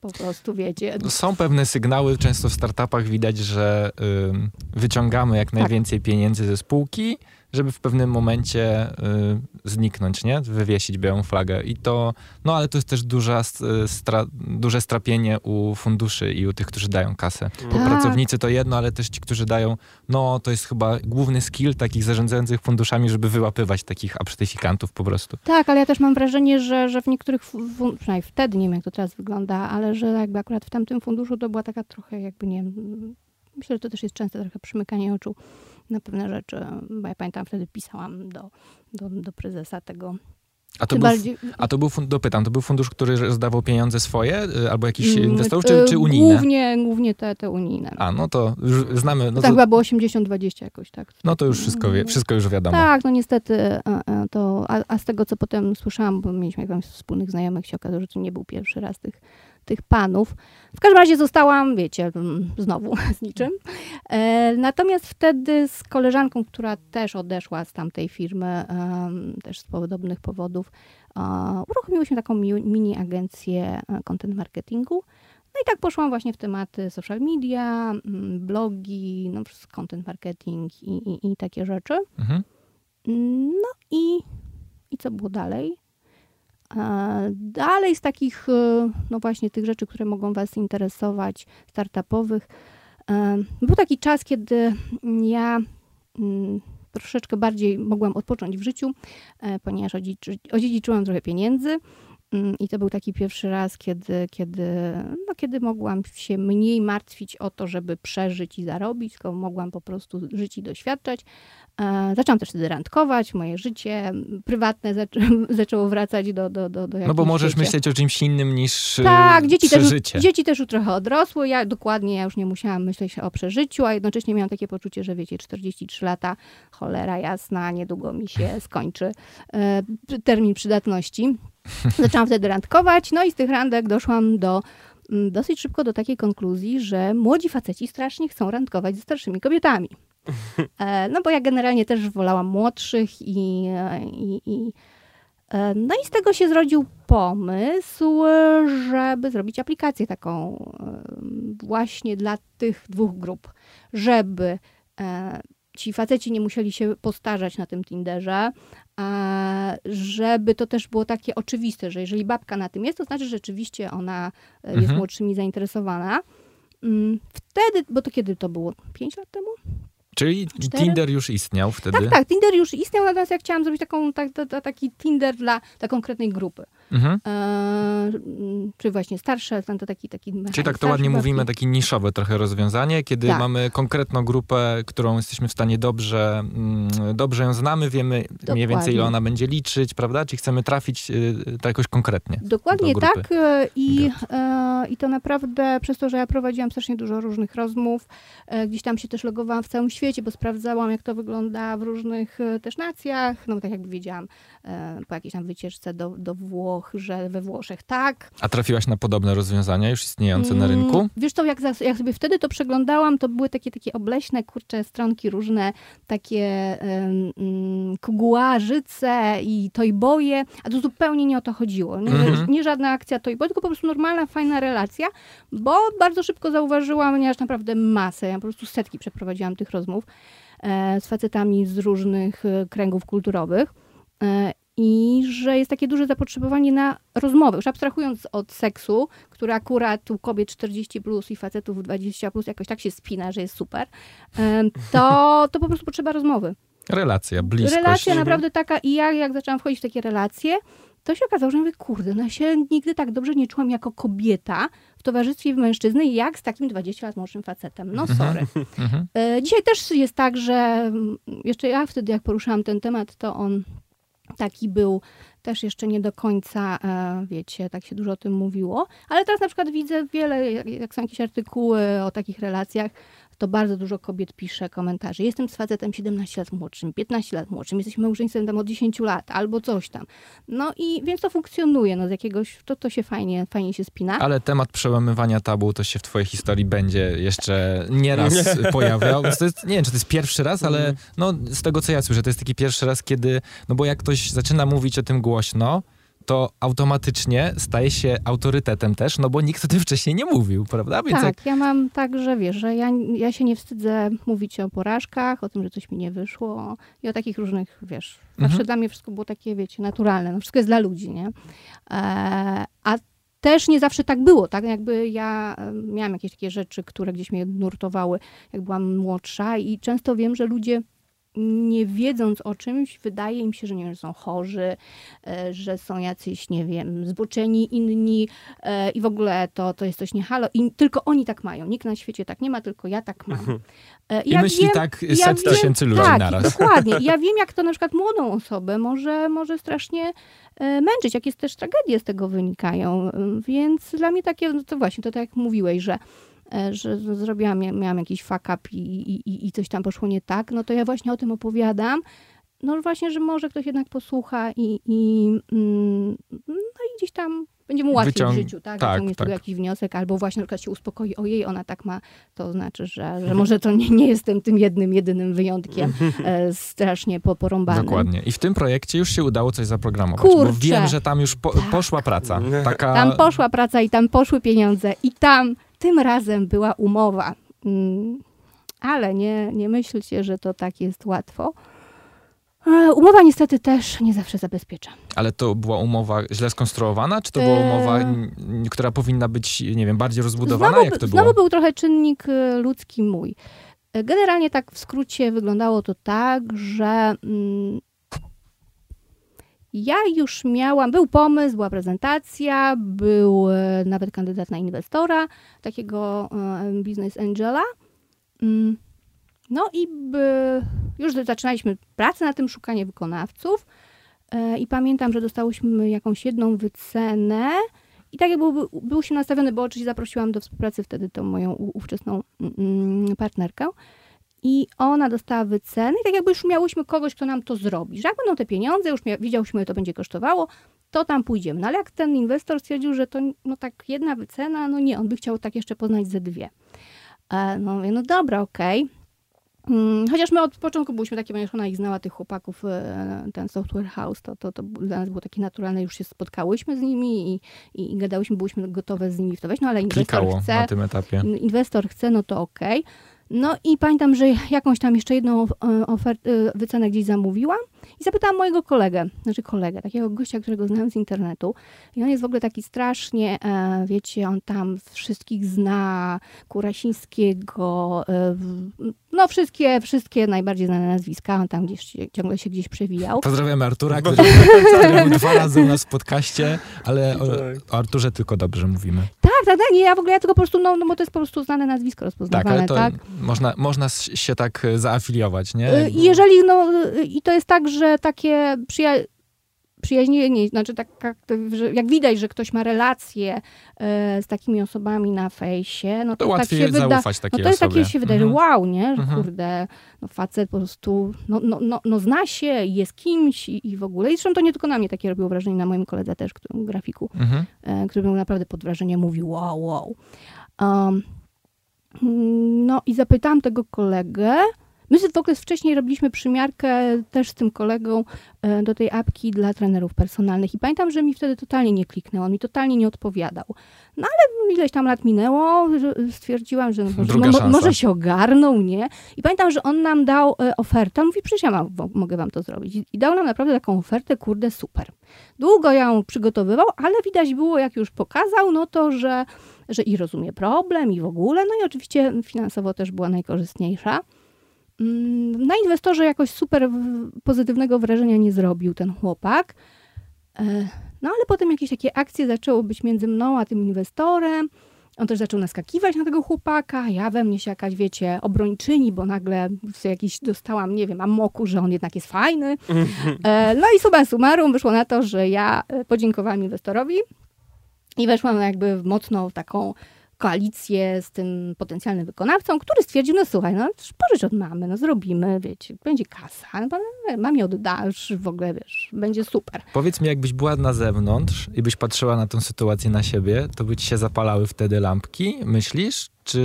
po prostu wiecie, No, Są pewne sygnały, często w startupach widać, że ym, wyciągamy jak Tak. najwięcej pieniędzy ze spółki, żeby w pewnym momencie y, zniknąć, nie? Wywiesić białą flagę. I to, no ale to jest też duża, s- stra, duże strapienie u funduszy i u tych, którzy dają kasę. Bo Tak. pracownicy to jedno, ale też ci, którzy dają, no to jest chyba główny skill takich zarządzających funduszami, żeby wyłapywać takich absztyfikantów po prostu. Tak, ale ja też mam wrażenie, że, że w niektórych, fun- przynajmniej wtedy, nie wiem jak to teraz wygląda, ale że jakby akurat w tamtym funduszu to była taka trochę jakby, nie wiem, myślę, że to też jest częste trochę przymykanie oczu na pewne rzeczy, bo ja pamiętam wtedy pisałam do, do, do prezesa tego. A to, był, bardziej- a to był, fun- dopytam, to był fundusz, który rozdawał pieniądze swoje, y, albo jakichś Mm, inwestorów, y, czy, czy unijne? Głównie, głównie te, te unijne. A, no to już znamy, no No to chyba było 80-20 jakoś, tak? no to już wszystko, wie, wszystko już wiadomo. Tak, no niestety e, e, to, a, a z tego co potem słyszałam, bo mieliśmy jakąś wspólnych znajomych, się okazało, że to nie był pierwszy raz tych, tych panów. W każdym razie zostałam, wiecie, znowu z niczym. E, natomiast wtedy z koleżanką, która też odeszła z tamtej firmy, też z podobnych powodów, e, uruchomiłyśmy taką mi, mini agencję e, content marketingu. No i tak poszłam właśnie w tematy social media, blogi, no, content marketing i, i, i takie rzeczy. Mhm. No i, i co było dalej? E, Dalej z takich, e, no właśnie tych rzeczy, które mogą Was interesować, startupowych. e, Był taki czas, kiedy ja mm, troszeczkę bardziej mogłam odpocząć w życiu, ponieważ odziedziczy- odziedziczyłam trochę pieniędzy I to był taki pierwszy raz, kiedy, kiedy, no, kiedy mogłam się mniej martwić o to, żeby przeżyć i zarobić, tylko mogłam po prostu żyć i doświadczać. E, zaczęłam też wtedy randkować, moje życie prywatne zaczę zaczęło wracać do, do, do, do No bo możesz myśleć o czymś innym niż e, Tak, dzieci też, przeżycie. dzieci też już trochę odrosły. Ja dokładnie, ja już nie musiałam myśleć o przeżyciu, a jednocześnie miałam takie poczucie, że wiecie, 43 lata, cholera jasna, niedługo mi się skończy e, termin przydatności. Zaczęłam wtedy randkować, no i z tych randek doszłam do mm, dosyć szybko do takiej konkluzji, że młodzi faceci strasznie chcą randkować ze starszymi kobietami. E, No bo ja generalnie też wolałam młodszych i, i, i e, no i z tego się zrodził pomysł, żeby zrobić aplikację taką e, właśnie dla tych dwóch grup, żeby ci faceci nie musieli się postarzać na tym Tinderze, a żeby to też było takie oczywiste, że jeżeli babka na tym jest, to znaczy, że rzeczywiście ona e, jest Mhm. młodszymi zainteresowana. Mm, Wtedy, bo to kiedy to było? Pięć lat temu? Czyli? Tinder już istniał wtedy. Tak, tak, Tinder już istniał, natomiast ja chciałam zrobić taką, tak, ta, ta, taki Tinder dla, dla konkretnej grupy. Mhm. E, czy właśnie starsze, tam to taki, taki Czyli tak to ładnie starszych mówimy, takie niszowe trochę rozwiązanie, kiedy Tak. mamy konkretną grupę, którą jesteśmy w stanie dobrze, mm, dobrze ją znamy, wiemy mniej więcej ile Dokładnie. ona będzie liczyć, prawda? Czyli chcemy trafić y, to jakoś konkretnie. Dokładnie do tak e, i, e, i to naprawdę przez to, że ja prowadziłam strasznie dużo różnych rozmów, e, gdzieś tam się też logowałam w całym świecie, bo sprawdzałam jak to wygląda w różnych e, też nacjach, no tak jakby wiedziałam e, po jakiejś tam wycieczce do, do Włoch, że we Włoszech tak, A trafiłaś na podobne rozwiązania już istniejące na Mm, rynku? Wiesz to, jak, jak sobie wtedy to przeglądałam, to były takie, takie obleśne, kurcze stronki różne, takie um, um, kuguarzyce i tojboje, a to zupełnie nie o to chodziło. Nie, Mhm. nie żadna akcja tojboy, tylko po prostu normalna, fajna relacja, bo bardzo szybko zauważyłam, ponieważ naprawdę masę, ja po prostu setki przeprowadziłam tych rozmów e, z facetami z różnych e, kręgów kulturowych. E, i że jest takie duże zapotrzebowanie na rozmowę. Już abstrahując od seksu, który akurat u kobiet 40 plus i facetów 20 plus jakoś tak się spina, że jest super, em, to, to po prostu potrzeba rozmowy. Relacja, bliskość. Relacja naprawdę taka i ja jak zaczęłam wchodzić w takie relacje, to się okazało, że mówię, kurde, no ja się nigdy tak dobrze nie czułam jako kobieta w towarzystwie mężczyzny, jak z takim 20 lat młodszym facetem. No sorry. Mhm. E, Dzisiaj też jest tak, że mm, jeszcze ja wtedy, jak poruszałam ten temat, to on taki był też jeszcze nie do końca, e, wiecie, tak się dużo o tym mówiło. Ale teraz na przykład widzę wiele, jak, jak są jakieś artykuły o takich relacjach, to bardzo dużo kobiet pisze komentarze. Jestem z facetem 17 lat młodszym, 15 lat młodszym, jesteśmy małżeństwem tam od 10 lat, albo coś tam. No i więc to funkcjonuje, no z jakiegoś, to, to się fajnie, fajnie się spina. Ale temat przełamywania tabu to się w twojej historii będzie jeszcze nieraz pojawiał. Więc To jest, nie wiem, czy to jest pierwszy raz, ale no, z tego, co ja słyszę, to jest taki pierwszy raz, kiedy, no bo jak ktoś zaczyna mówić o tym głośno, to automatycznie staje się autorytetem też, no bo nikt o tym wcześniej nie mówił, prawda? Więc tak, jak, ja mam tak, że wiesz, że ja, ja się nie wstydzę mówić o porażkach, o tym, że coś mi nie wyszło i o takich różnych, wiesz, zawsze Mhm. dla mnie wszystko było takie, wiecie, naturalne, no wszystko jest dla ludzi, nie? E, a też nie zawsze tak było, tak? Jakby ja miałam jakieś takie rzeczy, które gdzieś mnie nurtowały, jak byłam młodsza i często wiem, że ludzie nie wiedząc o czymś, wydaje im się, że nie wiem, że są chorzy, e, że są jacyś, nie wiem, zboczeni inni e, i w ogóle to, to jest coś nie halo. I tylko oni tak mają. Nikt na świecie tak nie ma, tylko ja tak mam. E, I ja myśli wiem- tak ja set wiem- tysięcy ludzi tak, naraz. dokładnie. Ja wiem, jak to na przykład młodą osobę może, może strasznie męczyć, jakie też tragedie z tego wynikają. Więc dla mnie takie, no to właśnie, to tak jak mówiłeś, że że z- zrobiłam, mia- miałam jakiś fuck up i, i, i- coś tam poszło nie tak, no to ja właśnie o tym opowiadam. No właśnie, że może ktoś jednak posłucha i, i, mm, no i gdzieś tam będzie mu łatwiej Wyciąg- w życiu, tak? tak, Wyciągnie tak. jakiś wniosek, albo właśnie na przykład się uspokoi, ojej, ona tak ma, to znaczy, że, że może to nie, nie jestem tym jednym, jedynym wyjątkiem e, strasznie po, porąbanym. Dokładnie. I w tym projekcie już się udało coś zaprogramować. Bo Kurczę. wiem, że tam już po, Tak. poszła praca. Taka... Tam poszła praca i tam poszły pieniądze i tam tym razem była umowa. Mm, Ale nie, nie myślcie, że to tak jest łatwo. E, Umowa niestety też nie zawsze zabezpiecza. Ale to była umowa źle skonstruowana, czy to była Eee. umowa, która powinna być, nie wiem, bardziej rozbudowana? Znowu, Jak to znowu było? był trochę czynnik e, ludzki mój. E, Generalnie tak w skrócie wyglądało to tak, że mm, Ja już miałam, był pomysł, była prezentacja, był e, nawet kandydat na inwestora, takiego e, business angela. Mm, No i już zaczynaliśmy pracę na tym, szukanie wykonawców. E, I pamiętam, że dostałyśmy jakąś jedną wycenę. I tak jak był, byłyśmy nastawione, bo oczywiście zaprosiłam do współpracy wtedy tą moją ówczesną mm, partnerkę. I ona dostała wycenę i tak jakby już miałyśmy kogoś, kto nam to zrobi. Że jak będą te pieniądze, już wiedziałyśmy, ile to będzie kosztowało, to tam pójdziemy. No ale jak ten inwestor stwierdził, że to no tak jedna wycena, no nie, on by chciał tak jeszcze poznać ze dwie. E, no mówię, no dobra, okej. Mm, Chociaż my od początku byliśmy takie, ponieważ ona ich znała, tych chłopaków, e, ten Software House, to, to, to dla nas było takie naturalne, już się spotkałyśmy z nimi i, i, i gadałyśmy, byłyśmy gotowe z nimi w to wejść, no ale inwestor Klikało chce, na tym etapie. inwestor chce, no to okej. No i pamiętam, że jakąś tam jeszcze jedną e, ofertę, e, wycenę gdzieś zamówiłam i zapytałam mojego kolegę, znaczy kolegę, takiego gościa, którego znam z internetu i on jest w ogóle taki strasznie, e, wiecie, on tam wszystkich zna, Kurasińskiego, e, w- no wszystkie, wszystkie najbardziej znane nazwiska, on tam gdzieś ciągle się gdzieś przewijał. Pozdrawiamy Artura, który, który był dwa razy u nas w podcaście, ale o, o Arturze tylko dobrze mówimy. Tak, tak, tak, nie, ja w ogóle, ja tylko po prostu, no, no bo to jest po prostu znane nazwisko Tak, rozpoznawane, ale to tak? można, można się tak e, zaafiliować, nie? I jeżeli, no, i to jest tak, że takie przyja- przyjaźnienie, znaczy tak, jak, widać, że ktoś ma relacje e, z takimi osobami na fejsie, no to, To tak łatwiej się wyda, no to jest osobie. takie się wydaje, Mhm. wow, nie, że Mhm. kurde, no facet po prostu, no, no, no, no zna się, jest kimś i, i w ogóle. I zresztą to nie tylko na mnie takie robiło wrażenie, na moim koledze też, którym, grafiku, Mhm. e, który był naprawdę pod wrażeniem, mówił wow, wow. Um, no i zapytałam tego kolegę, my w ogóle wcześniej robiliśmy przymiarkę też z tym kolegą e, do tej apki dla trenerów personalnych i pamiętam, że mi wtedy totalnie nie kliknęło, on mi totalnie nie odpowiadał. No ale ileś tam lat minęło, stwierdziłam, że no, może, no, może się ogarnął, nie? I pamiętam, że on nam dał e, ofertę, on mówi, przecież ja mam, mogę wam to zrobić. I- I dał nam naprawdę taką ofertę, kurde, super. Długo ją przygotowywał, ale widać było, jak już pokazał, no to, że, że i rozumie problem i w ogóle, no i oczywiście finansowo też była najkorzystniejsza. Mm, Na inwestorze jakoś super w- pozytywnego wrażenia nie zrobił ten chłopak. E, No ale potem jakieś takie akcje zaczęły być między mną a tym inwestorem. On też zaczął naskakiwać na tego chłopaka. Ja we mnie się jakaś, wiecie, obrończyni, bo nagle sobie jakiś dostałam, nie wiem, amoku, że on jednak jest fajny. E, No i summa summarum wyszło na to, że ja e, podziękowałam inwestorowi i weszłam jakby w mocno taką koalicję z tym potencjalnym wykonawcą, który stwierdził, no słuchaj, no pożycz od mamy, no zrobimy, wiecie, będzie kasa, no, mamie oddasz, w ogóle, wiesz, będzie super. Powiedz mi, jakbyś była na zewnątrz i byś patrzyła na tę sytuację na siebie, to by ci się zapalały wtedy lampki, myślisz? Czy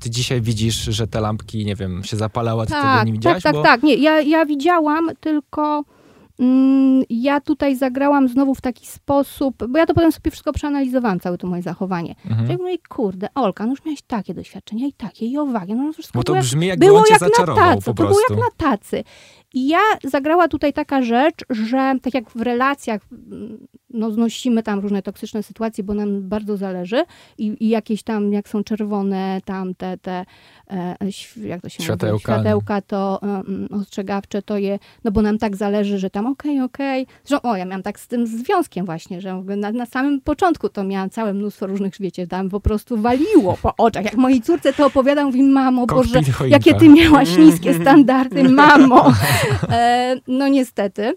ty dzisiaj widzisz, że te lampki, nie wiem, się zapalały, a ty Tak, nie tak, widziałaś? tak, Bo tak, nie, ja, ja widziałam, tylko ja tutaj zagrałam znowu w taki sposób, bo ja to potem sobie wszystko przeanalizowałam, całe to moje zachowanie. Mhm. Jak mówię, kurde, Olka, no już miałeś takie doświadczenia i takie, i owagi, no wszystko Bo to było jak brzmi, jakby było on cię jak na tacy, po to było jak na tacy. I ja zagrała tutaj taka rzecz, że tak jak w relacjach no, znosimy tam różne toksyczne sytuacje, bo nam bardzo zależy i, i jakieś tam, jak są czerwone tam te, te e, jak to się Światełka. mówi, światełka to um, ostrzegawcze, to je, no bo nam tak zależy, że tam okej, okej. Zresztą, o, ja miałam tak z tym związkiem właśnie, że na, na samym początku to miałam całe mnóstwo różnych, wiecie, tam po prostu waliło po oczach. Jak mojej córce to opowiadam, mówi, mamo, Boże, jakie ty miałaś niskie standardy, mamo. E, no niestety.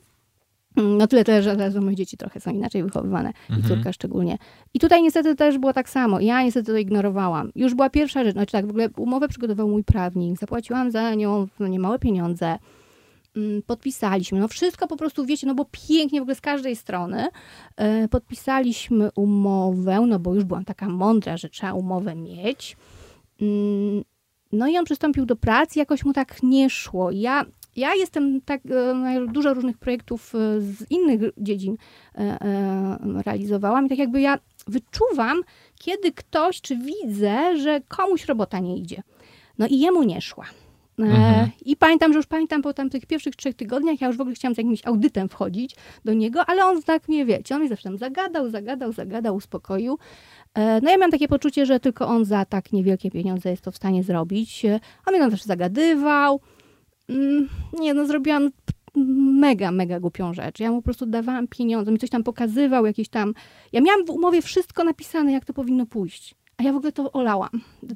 No tyle też, że że moje dzieci trochę są inaczej wychowywane i Mhm. córka szczególnie. I tutaj niestety też było tak samo. Ja niestety to ignorowałam. Już była pierwsza rzecz, znaczy tak, w ogóle umowę przygotował mój prawnik, zapłaciłam za nią no, niemałe pieniądze. Mm, Podpisaliśmy, no wszystko po prostu, wiecie, no bo pięknie w ogóle z każdej strony. E, podpisaliśmy umowę, no bo już byłam taka mądra, że trzeba umowę mieć. Mm, No i on przystąpił do pracy, jakoś mu tak nie szło. Ja, ja jestem tak, e, no, dużo różnych projektów e, z innych dziedzin e, realizowałam i tak jakby ja wyczuwam, kiedy ktoś, czy widzę, że komuś robota nie idzie. No i jemu nie szła. Mhm. I pamiętam, że już pamiętam po tam tych pierwszych trzech tygodniach, ja już w ogóle chciałam z jakimś audytem wchodzić do niego, ale on tak mnie wiecie, on mnie zawsze tam zagadał, zagadał, zagadał, uspokoił. No ja miałam takie poczucie, że tylko on za tak niewielkie pieniądze jest to w stanie zrobić. On mnie tam zawsze zagadywał. Mm, Nie, no zrobiłam mega, mega głupią rzecz. Ja mu po prostu dawałam pieniądze, mi coś tam pokazywał, jakieś tam... Ja miałam w umowie wszystko napisane, jak to powinno pójść. A ja w ogóle to olałam.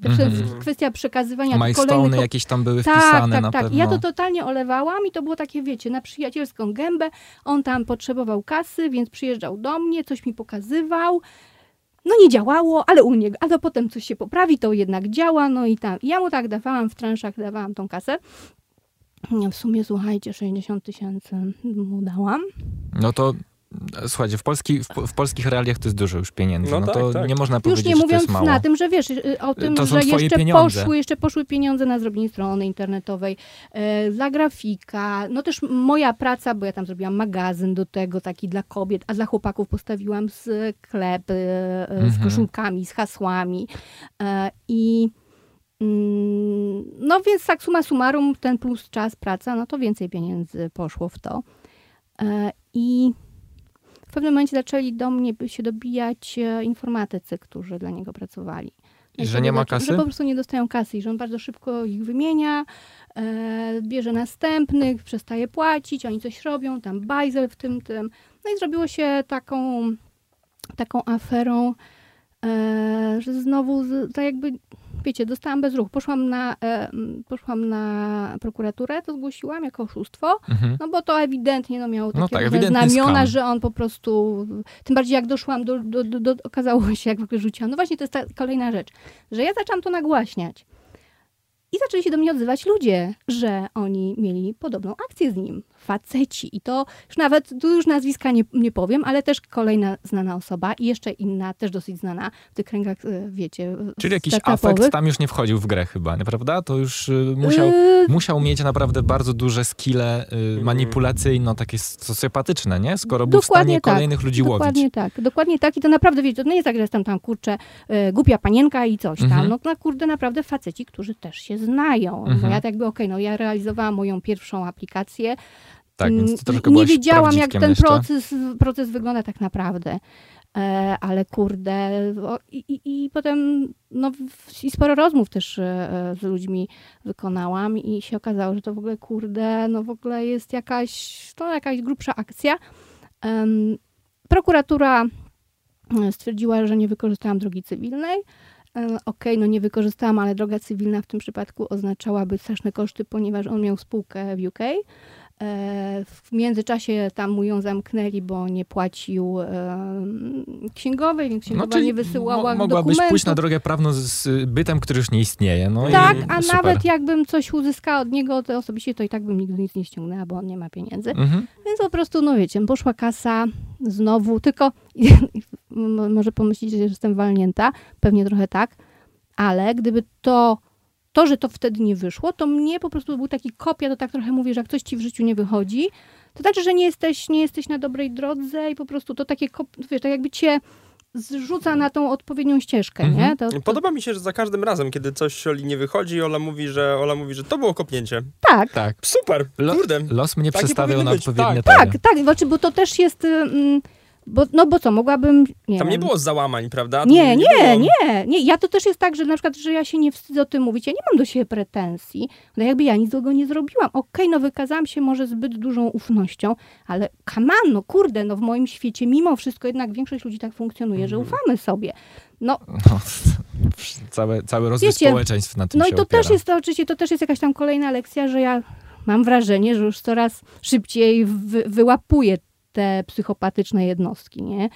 To Mhm. jest kwestia przekazywania Milestone kolejnych... jakieś tam były Tak, wpisane tak, na tak. pewno. Ja to totalnie olewałam i to było takie, wiecie, na przyjacielską gębę. On tam potrzebował kasy, więc przyjeżdżał do mnie, coś mi pokazywał. No nie działało, ale u niego, a to potem coś się poprawi, to jednak działa, no i tam. Ja mu tak dawałam, w transzach dawałam tą kasę. W sumie, słuchajcie, 60 tysięcy mu dałam. No to słuchajcie, w, polski, w, w polskich realiach to jest dużo już pieniędzy. No No, tak, to tak. nie można Już powiedzieć, nie że to mówiąc jest mało. na tym, że wiesz, y, o tym, że jeszcze pieniądze. poszły, jeszcze poszły pieniądze na zrobienie strony internetowej, e, dla grafika, no też moja praca, bo ja tam zrobiłam magazyn do tego, taki dla kobiet, a dla chłopaków postawiłam sklep e, e, z Mhm. koszulkami, z hasłami e, i no więc tak suma summarum, ten plus czas, praca, no to więcej pieniędzy poszło w to. E, I w pewnym momencie zaczęli do mnie się dobijać e, informatycy, którzy dla niego pracowali. I że nie ma zaczę- kasy? Że po prostu nie dostają kasy i że on bardzo szybko ich wymienia, e, bierze następnych, przestaje płacić, oni coś robią, tam bajzel w tym, tym. No i zrobiło się taką, taką aferą, że znowu, tak jakby, wiecie, dostałam bez ruchu. Poszłam na, e, poszłam na prokuraturę, to zgłosiłam jako oszustwo, Mhm. no bo to ewidentnie no, miało takie No tak, znamiona, skam. że on po prostu, tym bardziej jak doszłam do, do, do, do okazało się, jak wyrzuciłam. No właśnie to jest ta kolejna rzecz, że ja zaczęłam to nagłaśniać. I zaczęli się do mnie odzywać ludzie, że oni mieli podobną akcję z nim. Faceci. I to już nawet, tu już nazwiska nie, nie powiem, ale też kolejna znana osoba i jeszcze inna, też dosyć znana w tych kręgach, e, wiecie, Czyli jakiś afekt tam już nie wchodził w grę chyba, prawda? To już y, musiał, Yy, musiał mieć naprawdę bardzo duże skille y, manipulacyjno, takie socjopatyczne, nie? Skoro był w Dokładnie stanie tak. kolejnych ludzi Dokładnie łowić. tak, dokładnie tak. I to naprawdę, wiecie, to nie jest tak, że jestem tam, kurczę, e, głupia panienka i coś tam. Mhm. No, no kurde, naprawdę faceci, którzy też się znają. Bo Mhm. ja tak jakby, okej, no ja realizowałam moją pierwszą aplikację. Tak, Mm, więc troszkę Nie byłaś wiedziałam, jak ten jeszcze. proces, proces wygląda tak naprawdę. E, ale kurde, o, i, i, i potem no, i sporo rozmów też e, z ludźmi wykonałam i się okazało, że to w ogóle kurde, no w ogóle jest jakaś, to jakaś grubsza akcja. Em, prokuratura e, stwierdziła, że nie wykorzystałam drogi cywilnej. E, Okej, no nie wykorzystałam, ale droga cywilna w tym przypadku oznaczałaby straszne koszty, ponieważ on miał spółkę w UK. W międzyczasie tam mu ją zamknęli, bo nie płacił księgowej, więc księgowa No, nie wysyłała mo- mogłabyś dokumentów. pójść na drogę prawną z, bytem, który już nie istnieje. No Tak, a super. nawet jakbym coś uzyskała od niego, to osobiście to i tak bym nigdy nic nie ściągnęła, bo on nie ma pieniędzy. Mhm. Więc po prostu, no wiecie, poszła kasa znowu, tylko może pomyślicie, że jestem walnięta, pewnie trochę tak, ale gdyby to, to, że to wtedy nie wyszło, to mnie po prostu był taki kopia, to tak trochę mówię, że jak coś ci w życiu nie wychodzi, to znaczy, że nie jesteś, nie jesteś na dobrej drodze i po prostu to takie, wiesz, tak jakby cię zrzuca na tą odpowiednią ścieżkę, Mhm. nie? To, to, Podoba mi się, że za każdym razem, kiedy coś Oli nie wychodzi, Ola mówi, że Ola mówi, że to było kopnięcie. tak, Tak. Super, Lo- kurde. Los mnie przestawiał na odpowiednie tak. tory. tak, tak, znaczy, bo to też jest, mm, bo, no bo co, mogłabym, nie Tam nie wiem, było załamań, prawda? Nie, nie, nie, nie. Ja to też jest tak, że na przykład, że ja się nie wstydzę o tym mówić. Ja nie mam do siebie pretensji. No jakby ja nic złego nie zrobiłam. Okej, no wykazałam się może zbyt dużą ufnością, ale on, no kurde, no w moim świecie mimo wszystko jednak większość ludzi tak funkcjonuje, że Mhm. ufamy sobie. No, No, całe, cały rozwój Wiecie, społeczeństw na tym no się i to opiera. też jest, to oczywiście, to też jest jakaś tam kolejna lekcja, że ja mam wrażenie, że już coraz szybciej wy, wyłapuję te psychopatyczne jednostki, nie?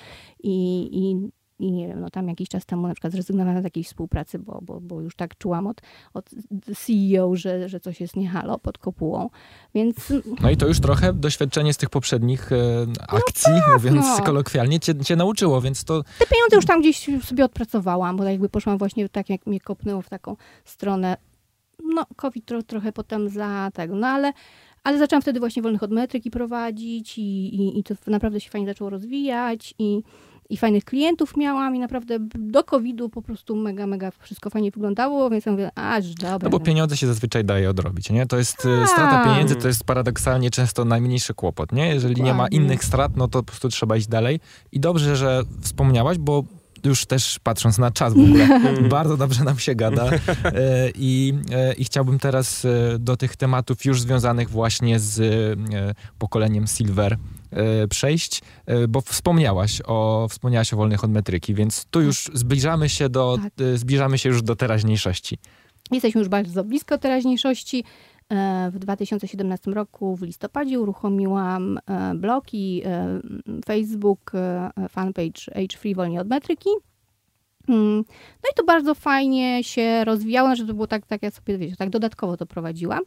I, i, I nie wiem, no tam jakiś czas temu na przykład zrezygnowałam z jakiejś współpracy, bo, bo, bo już tak czułam od, od CEO, że, że coś jest nie halo pod kopułą. Więc No i to już trochę doświadczenie z tych poprzednich e, akcji, mówiąc no. kolokwialnie, cię, cię nauczyło, więc to te pieniądze już tam gdzieś sobie odpracowałam, bo jakby poszłam właśnie tak, jak mnie kopnęło w taką stronę. No, COVID tro, trochę potem za tego, no ale, ale zaczęłam wtedy właśnie wolnych od metryki prowadzić i, i, i to naprawdę się fajnie zaczęło rozwijać i, i fajnych klientów miałam i naprawdę do COVID-u po prostu mega, mega wszystko fajnie wyglądało, więc ja mówię, aż dobra. No bo pieniądze się zazwyczaj daje odrobić, nie? To jest e, strata Tak. pieniędzy, to jest paradoksalnie często najmniejszy kłopot, nie? Jeżeli nie ma Dokładnie. innych strat, no to po prostu trzeba iść dalej. I dobrze, że wspomniałaś, bo już też patrząc na czas w ogóle, bardzo dobrze nam się gada e, i, e, i chciałbym teraz e, do tych tematów już związanych właśnie z pokoleniem Silver przejść, bo wspomniałaś o, wspomniałaś o wolnych od metryki, więc tu już zbliżamy się do, Tak. zbliżamy się już do teraźniejszości. Jesteśmy już bardzo blisko teraźniejszości. W 2017 roku w listopadzie uruchomiłam e, blog i e, Facebook, e, fanpage Age Free Wolnie od Metryki. Mm, No i to bardzo fajnie się rozwijało, znaczy to było tak, tak ja sobie, wiecie, tak dodatkowo to prowadziłam,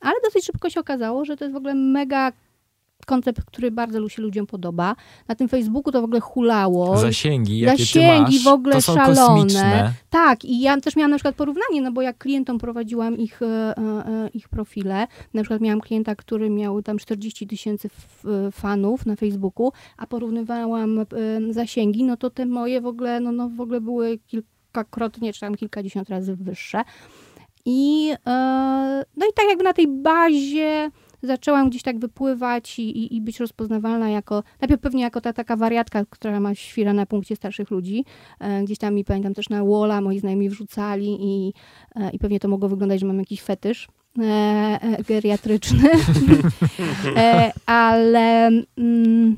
ale dosyć szybko się okazało, że to jest w ogóle mega koncept, który bardzo się ludziom podoba. Na tym Facebooku to w ogóle hulało. Zasięgi, jakie Zasięgi masz, w ogóle to są szalone. kosmiczne. Tak, i ja też miałam na przykład porównanie, no bo jak klientom prowadziłam ich, e, e, ich profile, na przykład miałam klienta, który miał tam 40 tysięcy fanów na Facebooku, a porównywałam e, zasięgi, no to te moje w ogóle, no, no w ogóle były kilkakrotnie, czy tam kilkadziesiąt razy wyższe. I, e, no i tak jakby na tej bazie zaczęłam gdzieś tak wypływać i, i, i być rozpoznawalna jako, najpierw pewnie jako ta taka wariatka, która ma świra na punkcie starszych ludzi. E, Gdzieś tam mi pamiętam też na Wola moi znajomi wrzucali i, e, i pewnie to mogło wyglądać, że mam jakiś fetysz e, e, geriatryczny. e, ale, mm,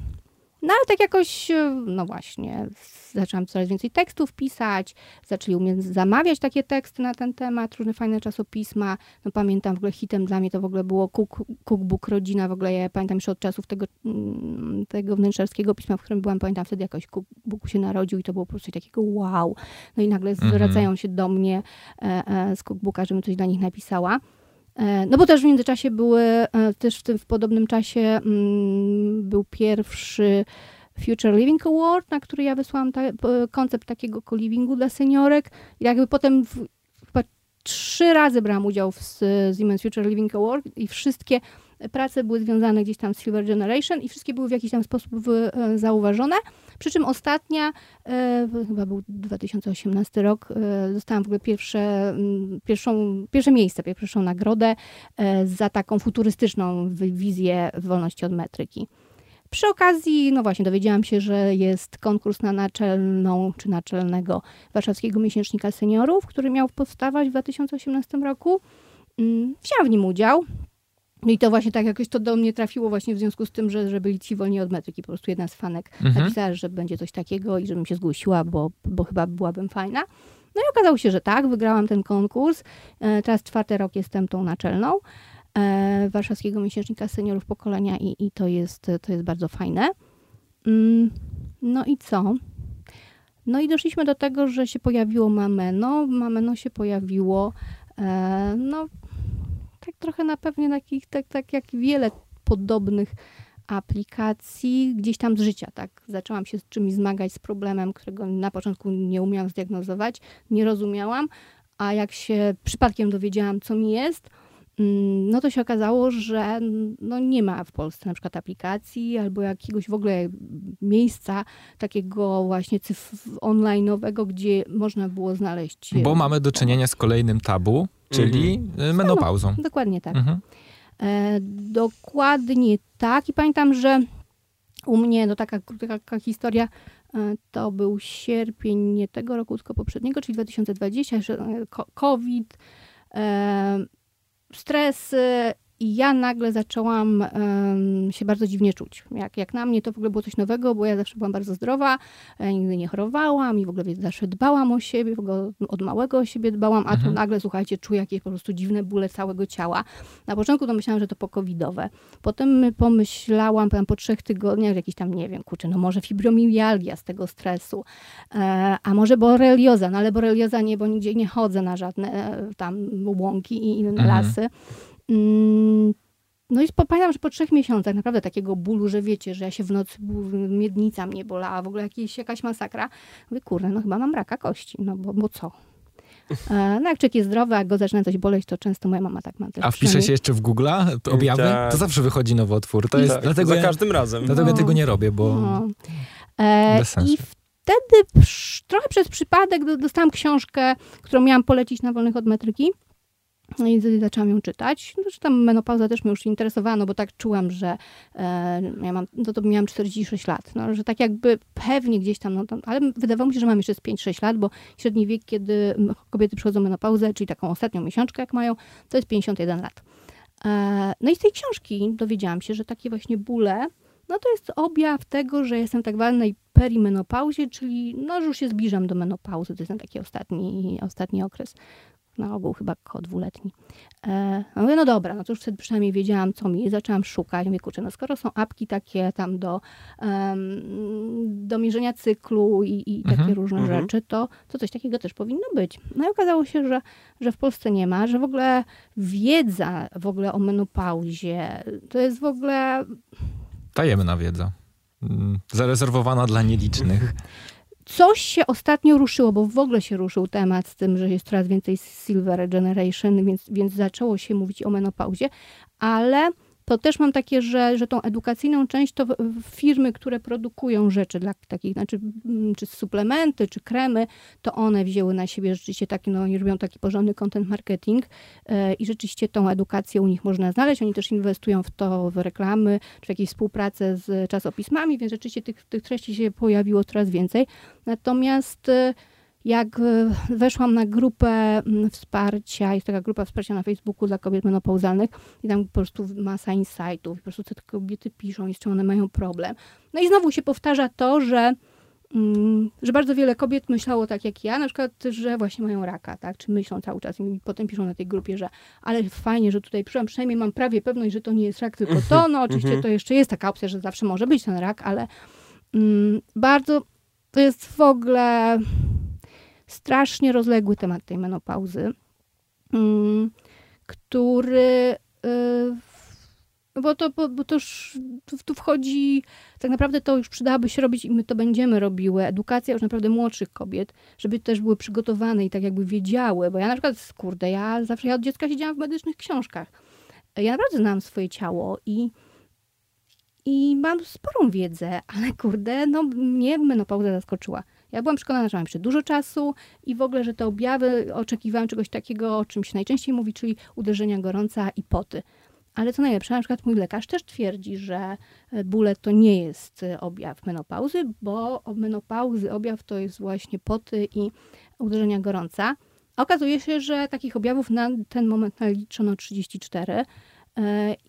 no ale tak jakoś, e, no właśnie, zaczęłam coraz więcej tekstów pisać, zaczęli u mnie zamawiać takie teksty na ten temat, różne fajne czasopisma. No pamiętam w ogóle hitem dla mnie to w ogóle było cook, Cookbook Rodzina, w ogóle ja pamiętam jeszcze od czasów tego, mm, tego wnętrzarskiego pisma, w którym byłam, pamiętam wtedy jakoś Cookbook się narodził i to było po prostu takiego wow. No i nagle Mhm. zwracają się do mnie e, e, z Cookbooka, żebym coś dla nich napisała. E, No bo też w międzyczasie były, e, też w tym w podobnym czasie mm, był pierwszy Future Living Award, na który ja wysłałam ta, koncept takiego co-livingu dla seniorek. I jakby potem w, chyba trzy razy brałam udział w Siemens Future Living Award i wszystkie prace były związane gdzieś tam z Silver Generation i wszystkie były w jakiś tam sposób e, zauważone. Przy czym ostatnia, e, chyba był 2018 rok, e, dostałam w ogóle pierwsze, pierwszą, pierwsze miejsce, pierwszą nagrodę za taką futurystyczną wi- wizję wolności od metryki. Przy okazji, no właśnie, dowiedziałam się, że jest konkurs na naczelną czy naczelnego warszawskiego miesięcznika seniorów, który miał powstawać w 2018 roku. Mm, Wzięłam w nim udział. No i to właśnie tak jakoś to do mnie trafiło właśnie w związku z tym, że, że byli ci wolni od metryki. Po prostu jedna z fanek Mhm. napisała, że będzie coś takiego i żebym się zgłosiła, bo, bo chyba byłabym fajna. No i okazało się, że tak, wygrałam ten konkurs. E, Teraz czwarty rok jestem tą naczelną e, Warszawskiego Miesięcznika Seniorów Pokolenia i, i to, jest, to jest bardzo fajne. Mm, No i co? No i doszliśmy do tego, że się pojawiło Mameno. Mameno się pojawiło, e, no tak trochę na pewnie takich, tak, tak jak wiele podobnych aplikacji gdzieś tam z życia, tak. Zaczęłam się z czymś zmagać, z problemem, którego na początku nie umiałam zdiagnozować, nie rozumiałam, a jak się przypadkiem dowiedziałam, co mi jest, mm, no to się okazało, że no nie ma w Polsce na przykład aplikacji albo jakiegoś w ogóle miejsca takiego właśnie cyf- online'owego, gdzie można było znaleźć... Bo mamy do czynienia z kolejnym tabu, czyli e, menopauzą. Dokładnie tak. Mhm. E, dokładnie tak. I pamiętam, że u mnie, no taka, taka historia, e, to był sierpień nie tego roku, tylko poprzedniego, czyli 2020, że, e, COVID, e, stresy i ja nagle zaczęłam em, się bardzo dziwnie czuć. Jak, jak na mnie to w ogóle było coś nowego, bo ja zawsze byłam bardzo zdrowa, e, nigdy nie chorowałam i w ogóle zawsze dbałam o siebie, w ogóle od małego o siebie dbałam, a tu Mhm. nagle, słuchajcie, czuję jakieś po prostu dziwne bóle całego ciała. Na początku to myślałam, że to pokowidowe. Potem pomyślałam tam po trzech tygodniach, że jakiś tam, nie wiem, kurczę, no może fibromialgia z tego stresu, e, a może borelioza, no ale borelioza nie, bo nigdzie nie chodzę na żadne e, tam łąki i inne Mhm. lasy. Mm, no i pamiętam, że po trzech miesiącach naprawdę takiego bólu, że wiecie, że ja się w nocy, miednica mnie bolała, w ogóle jakieś, jakaś masakra. Mówię, kurde, no chyba mam raka kości, no bo, bo co? E, No jak człowiek jest zdrowy, a go zaczyna coś boleć, to często moja mama tak ma też A wpisze się jeszcze w Google'a objawy? Tak. To zawsze wychodzi nowotwór. To jest, Tak, dlatego za ja, każdym razem. dlatego ja No. tego nie robię, bo No. E, bez sensu. I wtedy psz, trochę przez przypadek do- dostałam książkę, którą miałam polecić na wolnych od metryki. No i zaczęłam ją czytać. Zresztą tam menopauza też mnie już interesowała, no bo tak czułam, że e, ja mam, no to miałam 46 lat, no, że tak jakby pewnie gdzieś tam, no, ale wydawało mi się, że mam jeszcze z 5-6 lat, bo średni wiek, kiedy kobiety przychodzą menopauzę, czyli taką ostatnią miesiączkę, jak mają, to jest 51 lat. E, no i z tej książki dowiedziałam się, że takie właśnie bóle, no to jest objaw tego, że jestem tak zwanej perimenopauzie, czyli no, że już się zbliżam do menopauzy, to jest ten taki ostatni, ostatni okres na ogół chyba około dwuletni. E, no mówię, no dobra, no to już wtedy przynajmniej wiedziałam, co mi, zaczęłam szukać. Mówię, kurczę, no skoro są apki takie tam do, um, do mierzenia cyklu i, i takie Mhm, różne mhm. rzeczy, to, to coś takiego też powinno być. No i okazało się, że, że w Polsce nie ma, że w ogóle wiedza w ogóle o menopauzie to jest w ogóle Tajemna wiedza. Mm, Zarezerwowana dla nielicznych. Coś się ostatnio ruszyło, bo w ogóle się ruszył temat z tym, że jest coraz więcej silver generation, więc, więc zaczęło się mówić o menopauzie, ale to też mam takie, że, że tą edukacyjną część to firmy, które produkują rzeczy dla takich, znaczy mm, czy suplementy, czy kremy, to one wzięły na siebie rzeczywiście taki, no oni robią taki porządny content marketing e, i rzeczywiście tą edukację u nich można znaleźć. Oni też inwestują w to, w reklamy, czy w jakieś współpracę z czasopismami, więc rzeczywiście tych, tych treści się pojawiło coraz więcej. Natomiast e, jak e, weszłam na grupę mm, wsparcia, jest taka grupa wsparcia na Facebooku dla kobiet menopauzalnych i tam po prostu masa insightów, po prostu co te kobiety piszą i z czym one mają problem. No i znowu się powtarza to, że, mm, że bardzo wiele kobiet myślało tak jak ja, na przykład, że właśnie mają raka, tak, czy myślą cały czas i potem piszą na tej grupie, że ale fajnie, że tutaj przyszłam, przynajmniej mam prawie pewność, że to nie jest rak, tylko to, no oczywiście mhm. to jeszcze jest taka opcja, że zawsze może być ten rak, ale mm, bardzo to jest w ogóle strasznie rozległy temat tej menopauzy, mm, który. y, bo to, bo, bo to już tu wchodzi, tak naprawdę to już przydałoby się robić i my to będziemy robiły. Edukacja już naprawdę młodszych kobiet, żeby też były przygotowane i tak jakby wiedziały, bo ja na przykład, kurde, ja zawsze ja od dziecka siedziałam w medycznych książkach. Ja naprawdę znam swoje ciało i, i mam sporą wiedzę, ale kurde, no mnie menopauza zaskoczyła. Ja byłam przekonana, że mam jeszcze dużo czasu i w ogóle, że te objawy oczekiwałam czegoś takiego, o czym się najczęściej mówi, czyli uderzenia gorąca i poty. Ale co najlepsze, na przykład mój lekarz też twierdzi, że e, bóle to nie jest e, objaw menopauzy, bo menopauzy objaw to jest właśnie poty i uderzenia gorąca. Okazuje się, że takich objawów na ten moment naliczono 34 e,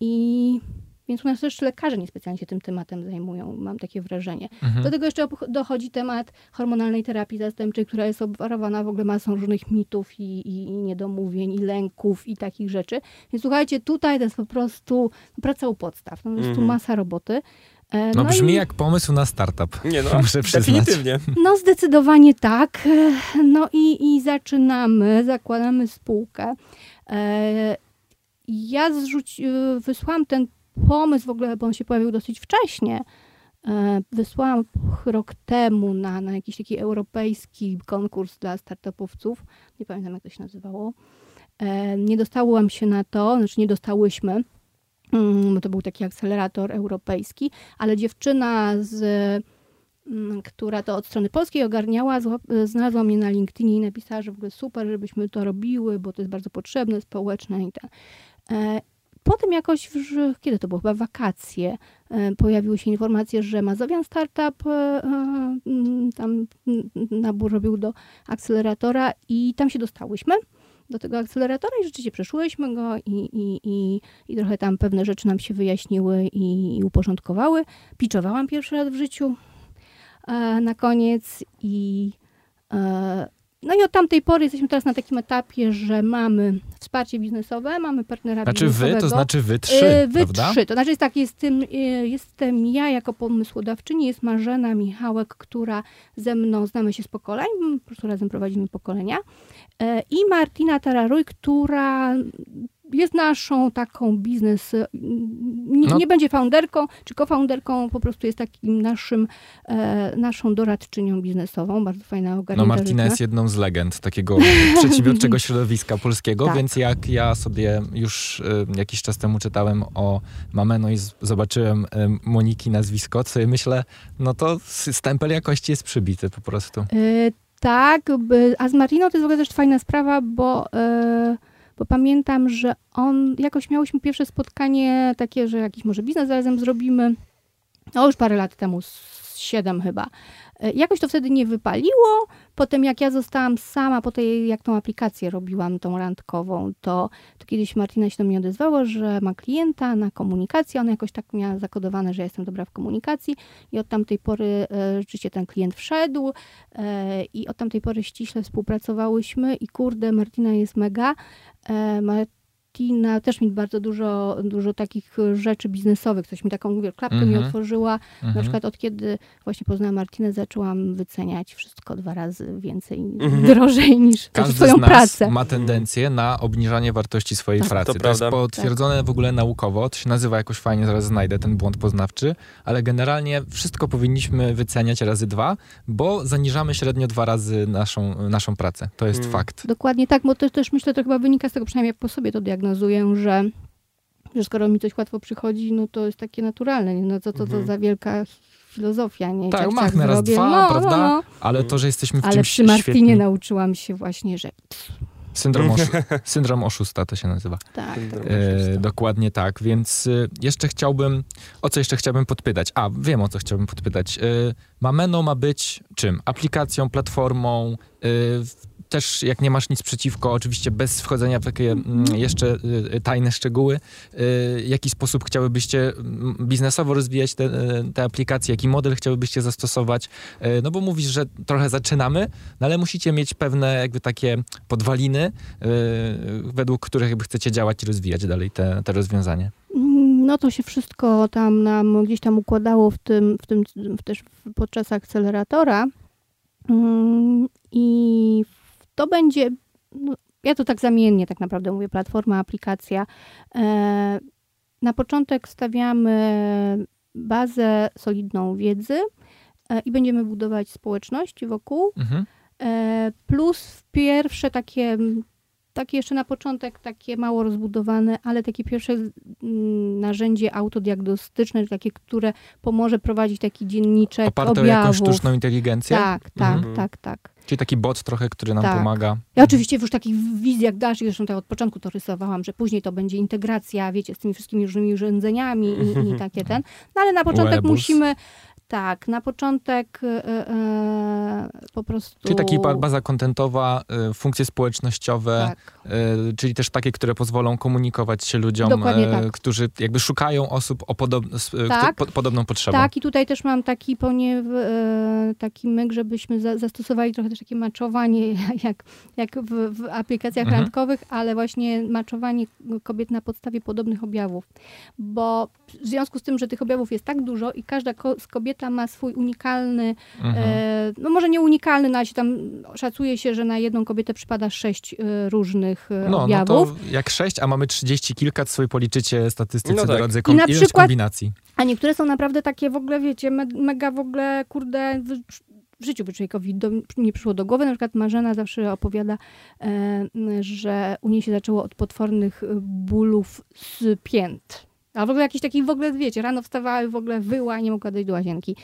i więc u nas też lekarze niespecjalnie się tym tematem zajmują, mam takie wrażenie. Mhm. Do tego jeszcze dochodzi temat hormonalnej terapii zastępczej, która jest obwarowana w ogóle masą różnych mitów i, i, i niedomówień, i lęków, i takich rzeczy. Więc słuchajcie, tutaj to jest po prostu praca u podstaw. No, jest tu Mhm. masa roboty. E, No brzmi i- jak pomysł na startup. Nie no, Muszę przyznać. definitywnie. No zdecydowanie tak. E, No i, i zaczynamy, zakładamy spółkę. E, Ja zrzuć, e, wysłałam ten pomysł w ogóle, bo on się pojawił dosyć wcześnie. E, Wysłałam rok temu na, na jakiś taki europejski konkurs dla startupowców. Nie pamiętam, jak to się nazywało. E, Nie dostałam się na to, znaczy nie dostałyśmy, mm, bo to był taki akcelerator europejski, ale dziewczyna z mm, która to od strony polskiej ogarniała, zła- znalazła mnie na LinkedInie i napisała, że w ogóle super, żebyśmy to robiły, bo to jest bardzo potrzebne, społeczne i ten. Potem jakoś, w, kiedy to było, chyba wakacje, e, pojawiły się informacje, że Mazowian Startup e, e, mm, tam nabór robił do akceleratora i tam się dostałyśmy do tego akceleratora i rzeczywiście przeszłyśmy go i, i, i, i trochę tam pewne rzeczy nam się wyjaśniły i, i uporządkowały. Piczowałam pierwszy raz w życiu na koniec i no i od tamtej pory jesteśmy teraz na takim etapie, że mamy wsparcie biznesowe, mamy partnera Znaczy wy, biznesowego. to znaczy wy trzy, E, Wy prawda? trzy. To znaczy jest tak, jestem, e, jestem ja jako pomysłodawczyni, jest Marzena Michałek, która ze mną znamy się z pokoleń, po prostu razem prowadzimy pokolenia E, i Martina Tararuj, która jest naszą taką biznes, e, nie, No. nie będzie founderką czy cofounderką, po prostu jest takim naszym, e, naszą doradczynią biznesową, bardzo fajna No ogarnięta Martina życia. jest jedną z legend takiego przedsiębiorczego środowiska polskiego, Tak. więc jak ja sobie już y, jakiś czas temu czytałem o Mameno i z- zobaczyłem y, Moniki nazwisko, sobie myślę, no to stempel jakości jest przybity po prostu. E, tak, a z Martiną to jest w ogóle też fajna sprawa, bo, e, bo pamiętam, że on, jakoś miałyśmy pierwsze spotkanie takie, że jakiś może biznes razem zrobimy, no już parę lat temu, siedem chyba. E, Jakoś to wtedy nie wypaliło. Potem jak ja zostałam sama, po tej, jak tą aplikację robiłam, tą randkową, to, to kiedyś Martina się do mnie odezwała, że ma klienta na komunikację. Ona jakoś tak miała zakodowane, że jestem dobra w komunikacji i od tamtej pory e, rzeczywiście ten klient wszedł e, i od tamtej pory ściśle współpracowałyśmy i kurde, Martina jest mega. Martina też mi bardzo dużo, dużo takich rzeczy biznesowych, coś mi taką mówię, klapkę mi Mhm. otworzyła. Na Mhm. przykład od kiedy właśnie poznałam Martinę, zaczęłam wyceniać wszystko dwa razy więcej, Mhm. drożej niż Każdy swoją z nas pracę. ma tendencję na obniżanie wartości swojej Tak. pracy. To To, jest potwierdzone w ogóle naukowo. To się nazywa jakoś fajnie, zaraz znajdę ten błąd poznawczy, ale generalnie wszystko powinniśmy wyceniać razy dwa, bo zaniżamy średnio dwa razy naszą, naszą pracę. To jest Mm. fakt. Dokładnie tak, bo to też myślę, to chyba wynika z tego, przynajmniej jak po sobie to diagnozuję, że, że skoro mi coś łatwo przychodzi, no to jest takie naturalne. Nie? No co to, to Mhm. za wielka filozofia, nie? Tak, Ciach, machnę raz, dwa, no, prawda? No, no. Ale to, że jesteśmy w Ale czymś przy Martinie świetni. nauczyłam się właśnie, że Syndrom, oszu- syndrom oszusta to się nazywa. tak. E, dokładnie tak, więc e, jeszcze chciałbym, o co jeszcze chciałbym podpytać? A, wiem o co chciałbym podpytać. E, Mameno ma być czym? Aplikacją, platformą, e, też jak nie masz nic przeciwko, oczywiście bez wchodzenia w takie mm, jeszcze e, tajne szczegóły, w jaki sposób chciałybyście mm, biznesowo rozwijać te, te aplikacje, jaki model chciałybyście zastosować? No bo mówisz, że trochę zaczynamy, no ale musicie mieć pewne jakby takie podwaliny, według których jakby chcecie działać i rozwijać dalej te, te rozwiązanie. Mm, No to się wszystko tam nam gdzieś tam układało w tym, w tym w też podczas akceleratora. I to będzie, no, ja to tak zamiennie tak naprawdę mówię, platforma, aplikacja. E, Na początek stawiamy bazę solidną wiedzy e, i będziemy budować społeczność wokół. Mhm. E, Plus pierwsze takie, takie jeszcze na początek, takie mało rozbudowane, ale takie pierwsze mm, narzędzie autodiagnostyczne, takie, które pomoże prowadzić taki dzienniczek Oparte o jakąś objawów. sztuczną inteligencję? Tak, tak, Mhm. tak, tak. Czyli taki bot trochę, który nam Tak. pomaga. Ja oczywiście już takich wizjach dalszych, zresztą tak od początku to rysowałam, że później to będzie integracja, wiecie, z tymi wszystkimi różnymi urządzeniami i, i takie ten. No ale na początek Webus. musimy, tak, na początek e, e, po prostu... Czyli taki ba- baza kontentowa, y, funkcje społecznościowe, Tak. y, czyli też takie, które pozwolą komunikować się ludziom, y, tak. którzy jakby szukają osób o podob- y, Tak. po- podobną potrzebą. Tak, i tutaj też mam taki, poniew, taki myk, żebyśmy za, zastosowali trochę też takie maczowanie, jak, jak w, w aplikacjach Mhm. randkowych, ale właśnie maczowanie kobiet na podstawie podobnych objawów. Bo w związku z tym, że tych objawów jest tak dużo i każda ko- z kobieta ma swój unikalny, Mhm. e, no może nie unikalny, no ale się tam szacuje się, że na jedną kobietę przypada sześć e, różnych e, No, no objawów. to jak sześć, a mamy 30 kilka, to sobie policzycie statystyce No tak. drodzy I kom- na ilość przykład- kombinacji. A niektóre są naprawdę takie w ogóle, wiecie, me, mega w ogóle, kurde, w, w życiu by człowiekowi do, nie przyszło do głowy. Na przykład Marzena zawsze opowiada, e, że u niej się zaczęło od potwornych e, bólów z pięt. A w ogóle jakiś taki, w ogóle, wiecie, rano wstawała i w ogóle wyła, nie mogła dojść do łazienki.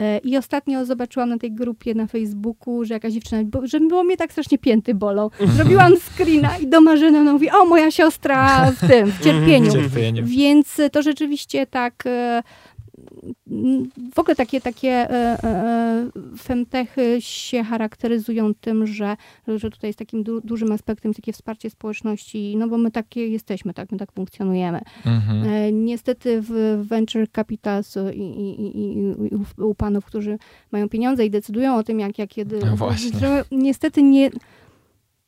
E, I ostatnio zobaczyłam na tej grupie na Facebooku, że jakaś dziewczyna, bo, że było mnie tak strasznie pięty bolą. Zrobiłam screena i do Marzeny ona mówi, o moja siostra w tym, w cierpieniu. Cierpienie. Więc to rzeczywiście tak. E, W ogóle takie, takie e, e, femtechy się charakteryzują tym, że, że tutaj jest takim du, dużym aspektem takie wsparcie społeczności, no bo my takie jesteśmy, tak, my tak funkcjonujemy. Mhm. E, Niestety w venture capitals i, i, i, u, u panów, którzy mają pieniądze i decydują o tym, jak, jak kiedy. No właśnie. Niestety nie,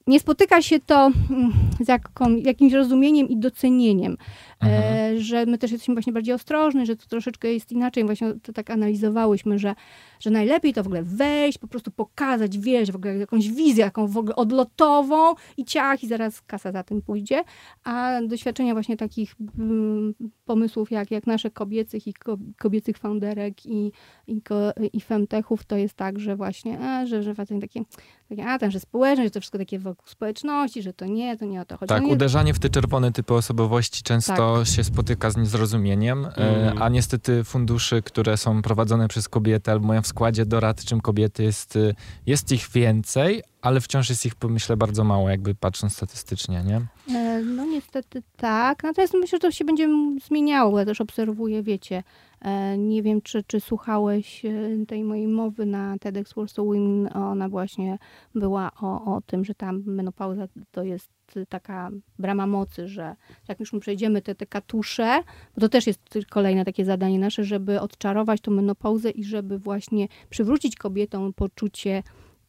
nie spotyka się to mm, z jaką, jakimś rozumieniem i docenieniem, Mhm. e, że my też jesteśmy właśnie bardziej ostrożni, że to troszeczkę jest inaczej. Właśnie to tak analizowałyśmy, że, że najlepiej to w ogóle wejść, po prostu pokazać, wiesz, w ogóle jakąś wizję, jaką w ogóle odlotową i ciach, i zaraz kasa za tym pójdzie. A doświadczenia właśnie takich mm, pomysłów jak, jak nasze kobiecych i ko, kobiecych founderek i, i, ko, i femtechów, to jest tak, że właśnie, a, że, że facet takie, takie, a ten, że społeczność, że to wszystko takie w- wokół społeczności, że to nie, to nie o to chodzi. Tak, No nie, uderzanie w te czerwone typy osobowości często się spotyka z niezrozumieniem, Mhm. a niestety funduszy, które są prowadzone przez kobiety albo mają w składzie doradczym kobiety, jest, jest ich więcej, ale wciąż jest ich, myślę, bardzo mało, jakby patrząc statystycznie, nie? E, No niestety tak. Natomiast myślę, że to się będzie zmieniało. Ja też obserwuję, wiecie, e, nie wiem, czy, czy słuchałeś e, tej mojej mowy na TEDx Warsaw Women. Ona właśnie była o, o tym, że ta menopauza to jest taka brama mocy, że jak już my przejdziemy te, te katusze, bo to też jest kolejne takie zadanie nasze, żeby odczarować tą menopauzę i żeby właśnie przywrócić kobietom poczucie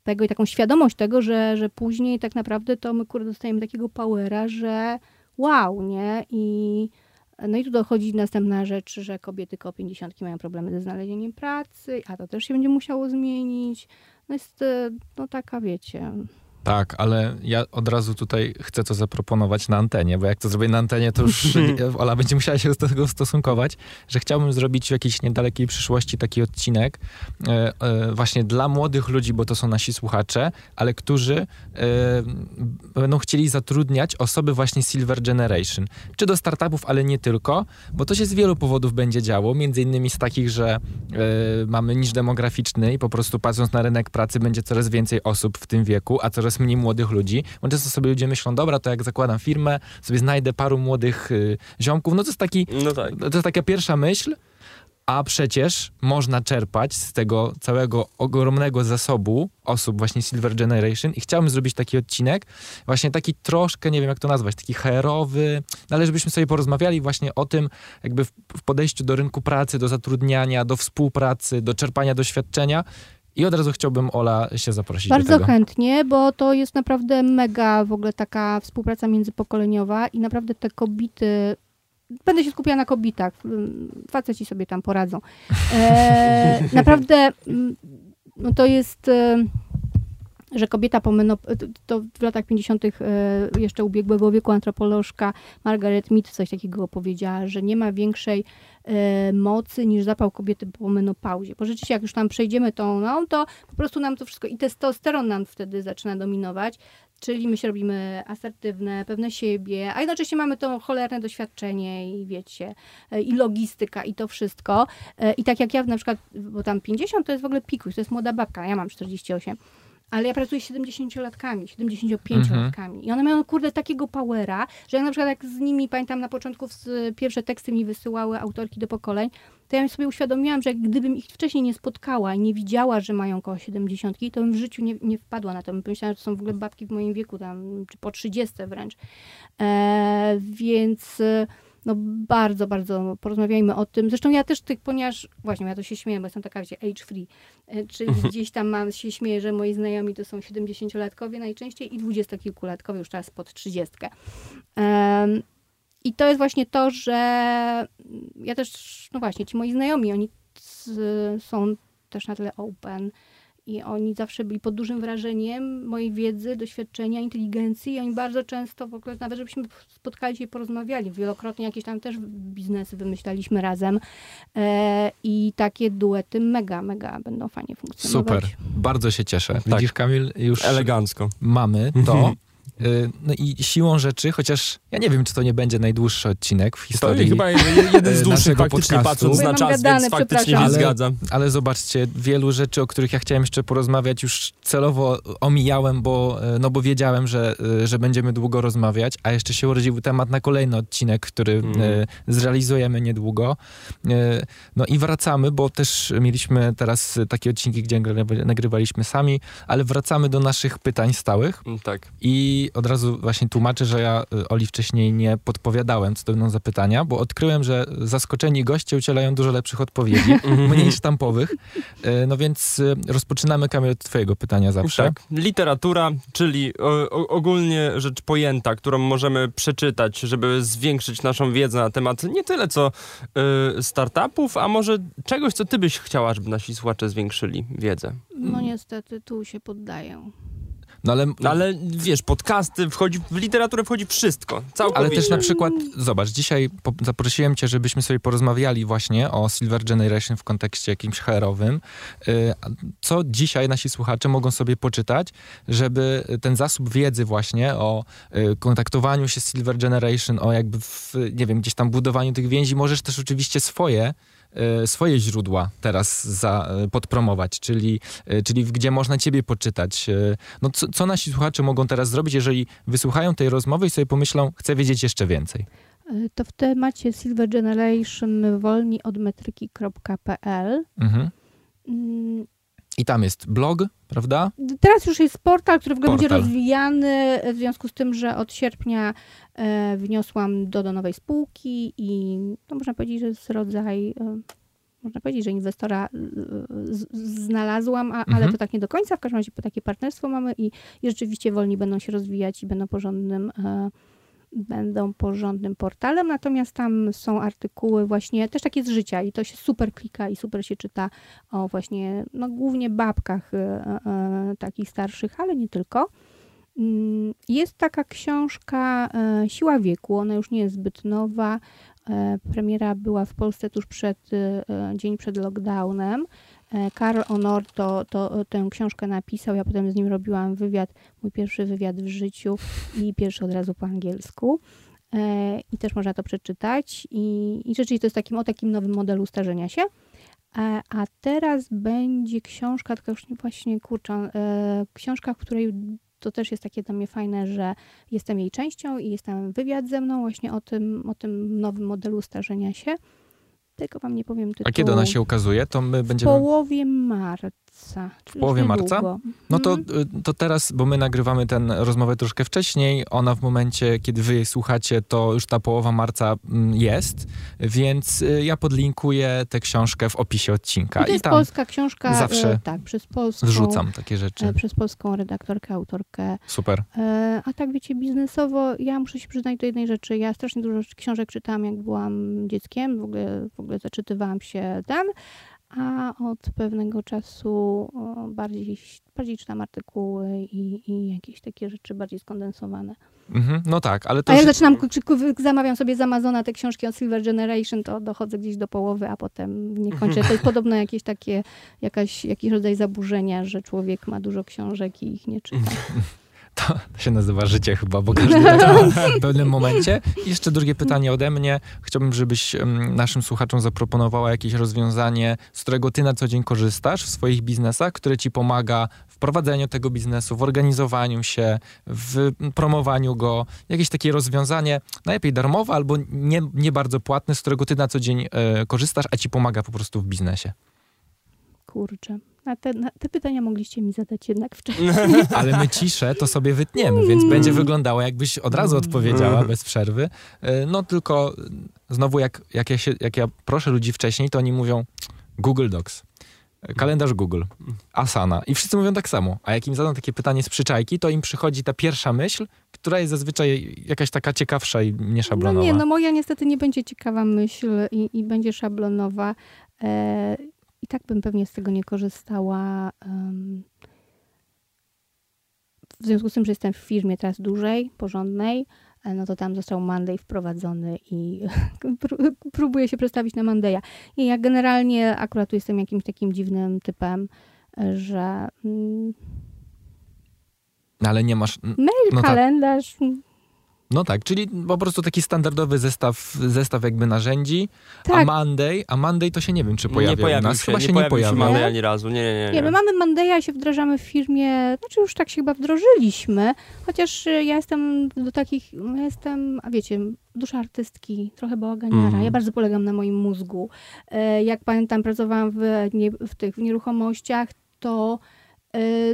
tego i taką świadomość tego, że, że później tak naprawdę to my kurde dostajemy takiego powera, że wow, nie? I no i tu dochodzi następna rzecz, że kobiety koło 50 mają problemy ze znalezieniem pracy, a to też się będzie musiało zmienić. No jest e, no taka, wiecie, Tak, ale ja od razu tutaj chcę to zaproponować na antenie, bo jak to zrobię na antenie, to już Ola będzie musiała się do tego stosunkować, że chciałbym zrobić w jakiejś niedalekiej przyszłości taki odcinek e, e, właśnie dla młodych ludzi, bo to są nasi słuchacze, ale którzy e, będą chcieli zatrudniać osoby właśnie Silver Generation. Czy do startupów, ale nie tylko, bo to się z wielu powodów będzie działo, między innymi z takich, że e, mamy niż demograficzny i po prostu patrząc na rynek pracy będzie coraz więcej osób w tym wieku, a coraz mniej młodych ludzi. Bo często sobie ludzie myślą, dobra, to jak zakładam firmę, sobie znajdę paru młodych y, ziomków, no to jest taki, No tak. to jest taka pierwsza myśl, a przecież można czerpać z tego całego ogromnego zasobu osób właśnie Silver Generation i chciałbym zrobić taki odcinek, właśnie taki troszkę, nie wiem jak to nazwać, taki HR-owy, no ale żebyśmy sobie porozmawiali właśnie o tym, jakby w podejściu do rynku pracy, do zatrudniania, do współpracy, do czerpania doświadczenia i od razu chciałbym Ola się zaprosić Bardzo chętnie, bo to jest naprawdę mega w ogóle taka współpraca międzypokoleniowa i naprawdę te kobiety. Będę się skupiała na kobietach. mm, Faceci sobie tam poradzą. E, naprawdę mm, no to jest. Że kobieta po menop- to w latach 50. e, jeszcze ubiegłego wieku antropolożka Margaret Mead coś takiego powiedziała, że nie ma większej e, mocy niż zapał kobiety po menopauzie. Bo rzeczywiście jak już tam przejdziemy tą, no to po prostu nam to wszystko i testosteron nam wtedy zaczyna dominować, czyli my się robimy asertywne, pewne siebie, a jednocześnie mamy to cholerne doświadczenie i wiecie, e, i logistyka i to wszystko. I tak jak ja na przykład, bo tam 50 to jest w ogóle pikuś, to jest młoda babka, ja mam 48. Ale ja pracuję z 70-latkami, 75-latkami. I one mają, kurde, takiego powera, że ja na przykład jak z nimi, pamiętam na początku z, pierwsze teksty mi wysyłały autorki do pokoleń, to ja sobie uświadomiłam, że gdybym ich wcześniej nie spotkała i nie widziała, że mają koło 70, to bym w życiu nie, nie wpadła na to. Bym pomyślała, że to są w ogóle babki w moim wieku, tam, czy po 30 wręcz. E, więc no bardzo, bardzo porozmawiajmy o tym. Zresztą ja też tych, ponieważ właśnie ja to się śmieję, bo jestem taka, wiecie, age free, e, czyli gdzieś tam mam, się śmieję, że moi znajomi to są 70-latkowie najczęściej i 20-kilkulatkowie, już teraz pod 30. Em, I to jest właśnie to, że ja też, no właśnie, ci moi znajomi, oni są też na tyle open i oni zawsze byli pod dużym wrażeniem mojej wiedzy, doświadczenia, inteligencji i oni bardzo często w ogóle, nawet żebyśmy spotkali się i porozmawiali, wielokrotnie jakieś tam też biznesy wymyślaliśmy razem e, i takie duety mega, mega będą fajnie funkcjonować. Super, bardzo się cieszę. Widzisz Kamil, już Elegancko. mamy to. Y, No i siłą rzeczy, chociaż ja nie wiem, czy to nie będzie najdłuższy odcinek w To historii, chyba jeden z e, dłuższych faktycznie podcastu. patrząc ja na czas, gadane, więc faktycznie Ale- zgadzam. ale zobaczcie, wielu rzeczy, o których ja chciałem jeszcze porozmawiać, już celowo omijałem, bo, e, no bo wiedziałem, że, że będziemy długo rozmawiać, a jeszcze się urodził temat na kolejny odcinek, który Mm. e, zrealizujemy niedługo. No i wracamy, bo też mieliśmy teraz takie odcinki, gdzie nagrywa- nagrywaliśmy sami, ale wracamy do naszych pytań stałych. Mm, Tak. I od razu właśnie tłumaczę, że ja y, Oli wcześniej nie podpowiadałem co do mną zapytania, bo odkryłem, że zaskoczeni goście udzielają dużo lepszych odpowiedzi, mniej sztampowych. Y, No więc y, rozpoczynamy, Kamil, od twojego pytania zawsze. Tak. Literatura, czyli ogólnie rzecz pojęta, którą możemy przeczytać, żeby zwiększyć naszą wiedzę na temat nie tyle co startupów, a może czegoś, co ty byś chciała, żeby nasi słuchacze zwiększyli wiedzę. No niestety, tu się poddaję. No ale, No ale wiesz, podcasty, wchodzi, w literaturę wchodzi wszystko. Całkowicie. ale też na przykład, zobacz, dzisiaj po, zaprosiłem cię, żebyśmy sobie porozmawiali właśnie o Silver Generation w kontekście jakimś HR-owym. Y, Co dzisiaj nasi słuchacze mogą sobie poczytać, żeby ten zasób wiedzy właśnie o y, kontaktowaniu się z Silver Generation, o jakby, w, nie wiem, gdzieś tam budowaniu tych więzi, możesz też oczywiście swoje swoje źródła teraz za, y, podpromować, czyli, y, czyli gdzie można ciebie poczytać. No co, co nasi słuchacze mogą teraz zrobić, jeżeli wysłuchają tej rozmowy i sobie pomyślą, chcę wiedzieć jeszcze więcej? E, To w temacie Silver Generation wolni od metryki.pl. Mhm. I tam jest blog, prawda? Teraz już jest portal, który w ogóle będzie rozwijany w związku z tym, że od sierpnia e, wniosłam do, do nowej spółki i to można powiedzieć, że jest rodzaj, e, można powiedzieć, że inwestora e, z, znalazłam, a, ale Mhm. to tak nie do końca. W każdym razie takie partnerstwo mamy i, i rzeczywiście wolni będą się rozwijać i będą porządnym e, będą porządnym portalem, natomiast tam są artykuły właśnie też takie z życia i to się super klika i super się czyta o właśnie, no głównie babkach e, e, takich starszych, ale nie tylko. Mm, Jest taka książka e, Siła wieku, ona już nie jest zbyt nowa. E, Premiera była w Polsce tuż przed, e, dzień przed lockdownem. E, Karl Honor to, to tę książkę napisał, ja potem z nim robiłam wywiad, mój pierwszy wywiad w życiu i pierwszy od razu po angielsku. E, I też można to przeczytać. I, i rzeczywiście to jest takim, o takim nowym modelu starzenia się. A, a teraz będzie książka, tylko już nie właśnie kurczę, e, książka, w której to też jest takie dla mnie fajne, że jestem jej częścią i jest tam wywiad ze mną właśnie o tym, o tym nowym modelu starzenia się. Tylko wam nie powiem tytułu. A kiedy ona się ukazuje, to my W będziemy... połowie marca. W połowie marca? No to, y, to teraz, bo my nagrywamy tę rozmowę troszkę wcześniej, ona w momencie, kiedy wy jej słuchacie, to już ta połowa marca mm, jest, więc y, ja podlinkuję tę książkę w opisie odcinka I to i jest tam polska książka. zawsze e, tak, przez polską, wrzucam takie e, rzeczy. przez polską redaktorkę, autorkę Super. E, A tak wiecie, biznesowo, ja muszę się przyznać do jednej rzeczy. Ja strasznie dużo książek czytałam, jak byłam dzieckiem. W ogóle, w ogóle zaczytywałam się ten. A od pewnego czasu bardziej, bardziej czytam artykuły i, i jakieś takie rzeczy bardziej skondensowane. Mhm, no tak, ale to A już- zaczynam, zamawiam sobie z Amazona te książki o Silver Generation, to dochodzę gdzieś do połowy, a potem nie kończę. To jest podobno jakieś takie, jakaś, jakiś rodzaj zaburzenia, że człowiek ma dużo książek i ich nie czyta. To się nazywa życie chyba, bo każdy tak ma w pewnym momencie. I jeszcze drugie pytanie ode mnie. Chciałbym, żebyś naszym słuchaczom zaproponowała jakieś rozwiązanie, z którego ty na co dzień korzystasz w swoich biznesach, które ci pomaga w prowadzeniu tego biznesu, w organizowaniu się, w promowaniu go. Jakieś takie rozwiązanie, najlepiej darmowe albo nie, nie bardzo płatne, z którego ty na co dzień e, korzystasz, a ci pomaga po prostu w biznesie. Kurczę. Na te, te pytania mogliście mi zadać jednak wcześniej. Ale my ciszę to sobie wytniemy, więc będzie wyglądało, jakbyś od razu odpowiedziała bez przerwy. E, No tylko znowu, jak, jak, ja się, jak ja proszę ludzi wcześniej, to oni mówią Google Docs, e, kalendarz Google, Asana. I wszyscy mówią tak samo. A jak im zadam takie pytanie z przyczajki, to im przychodzi ta pierwsza myśl, która jest zazwyczaj jakaś taka ciekawsza i No nieszablonowa. nie, no moja niestety nie będzie ciekawa myśl i, i będzie szablonowa. E, tak bym pewnie z tego nie korzystała. w związku z tym, że jestem w firmie teraz dłużej, porządnej, e, no to tam został Monday wprowadzony i pró- próbuję się przestawić na Monday'a. I ja generalnie akurat tu jestem jakimś takim dziwnym typem, e, że mm, No, ale nie masz... mail, No tak. No tak, czyli po prostu taki standardowy zestaw, zestaw jakby narzędzi, a tak, Monday, a Monday to się nie wiem, czy nie pojawił u pojawił nas. się, Chyba nie się nie pojawił pojawił. Nie? ani razu. Nie, nie, nie. Nie, my mamy Mondeja, się wdrażamy w firmie, znaczy już tak się chyba wdrożyliśmy, chociaż y, ja jestem do takich, ja jestem, a wiecie, dusza artystki, trochę bałaganiara. Mhm. Ja bardzo polegam na moim mózgu. E, Jak pamiętam, pracowałam w, nie, w tych w nieruchomościach, to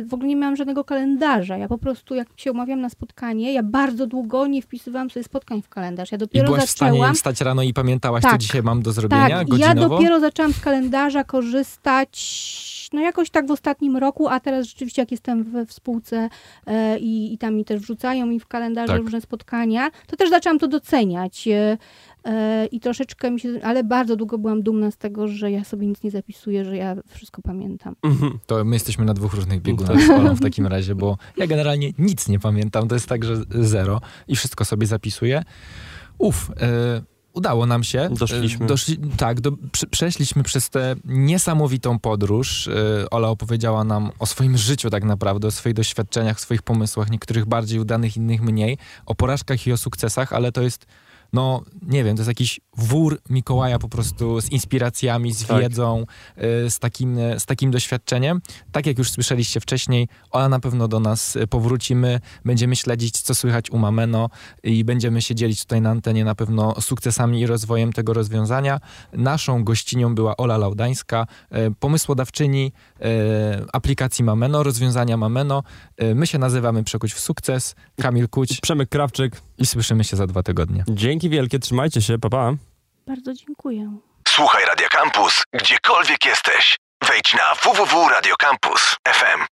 w ogóle nie miałam żadnego kalendarza. Ja po prostu, jak się umawiam na spotkanie, ja bardzo długo nie wpisywałam sobie spotkań w kalendarz. Ja I dopiero byłaś w stanie zaczęłam... wstać rano i pamiętałaś, co Tak. dzisiaj mam do zrobienia Tak, i godzinowo? ja dopiero zaczęłam z kalendarza korzystać, no jakoś tak w ostatnim roku, a teraz rzeczywiście jak jestem we w spółce e, i, i tam mi też wrzucają mi w kalendarze Tak. różne spotkania, to też zaczęłam to doceniać. E, E, I troszeczkę mi się, ale bardzo długo byłam dumna z tego, że ja sobie nic nie zapisuję, że ja wszystko pamiętam. Mhm. To my jesteśmy na dwóch różnych biegunach z Olą w takim razie, bo ja generalnie nic nie pamiętam, to jest tak, że zero i wszystko sobie zapisuję. Uf, e, udało nam się. Doszliśmy. E, Doszli, tak, do, prze, przeszliśmy przez tę niesamowitą podróż. E, Ola opowiedziała nam o swoim życiu tak naprawdę, o swoich doświadczeniach, swoich pomysłach, niektórych bardziej udanych, innych mniej, o porażkach i o sukcesach, ale to jest no, nie wiem, to jest jakiś wór Mikołaja po prostu z inspiracjami, z Tak. wiedzą, y, z takim, z takim doświadczeniem. Tak jak już słyszeliście wcześniej, Ola na pewno do nas y, powróci. My będziemy śledzić, co słychać u Mameno i będziemy się dzielić tutaj na antenie na pewno sukcesami i rozwojem tego rozwiązania. Naszą gościnią była Ola Laudańska, y, pomysłodawczyni aplikacji Mameno, rozwiązania Mameno. Y, My się nazywamy Przekuć w sukces, Kamil Kuć Przemek Krawczyk, i słyszymy się za dwa tygodnie. dzięki wielkie, trzymajcie się, papa. Pa. Bardzo dziękuję. Słuchaj Radio Campus, gdziekolwiek jesteś. Wejdź na www.radiocampus.fm.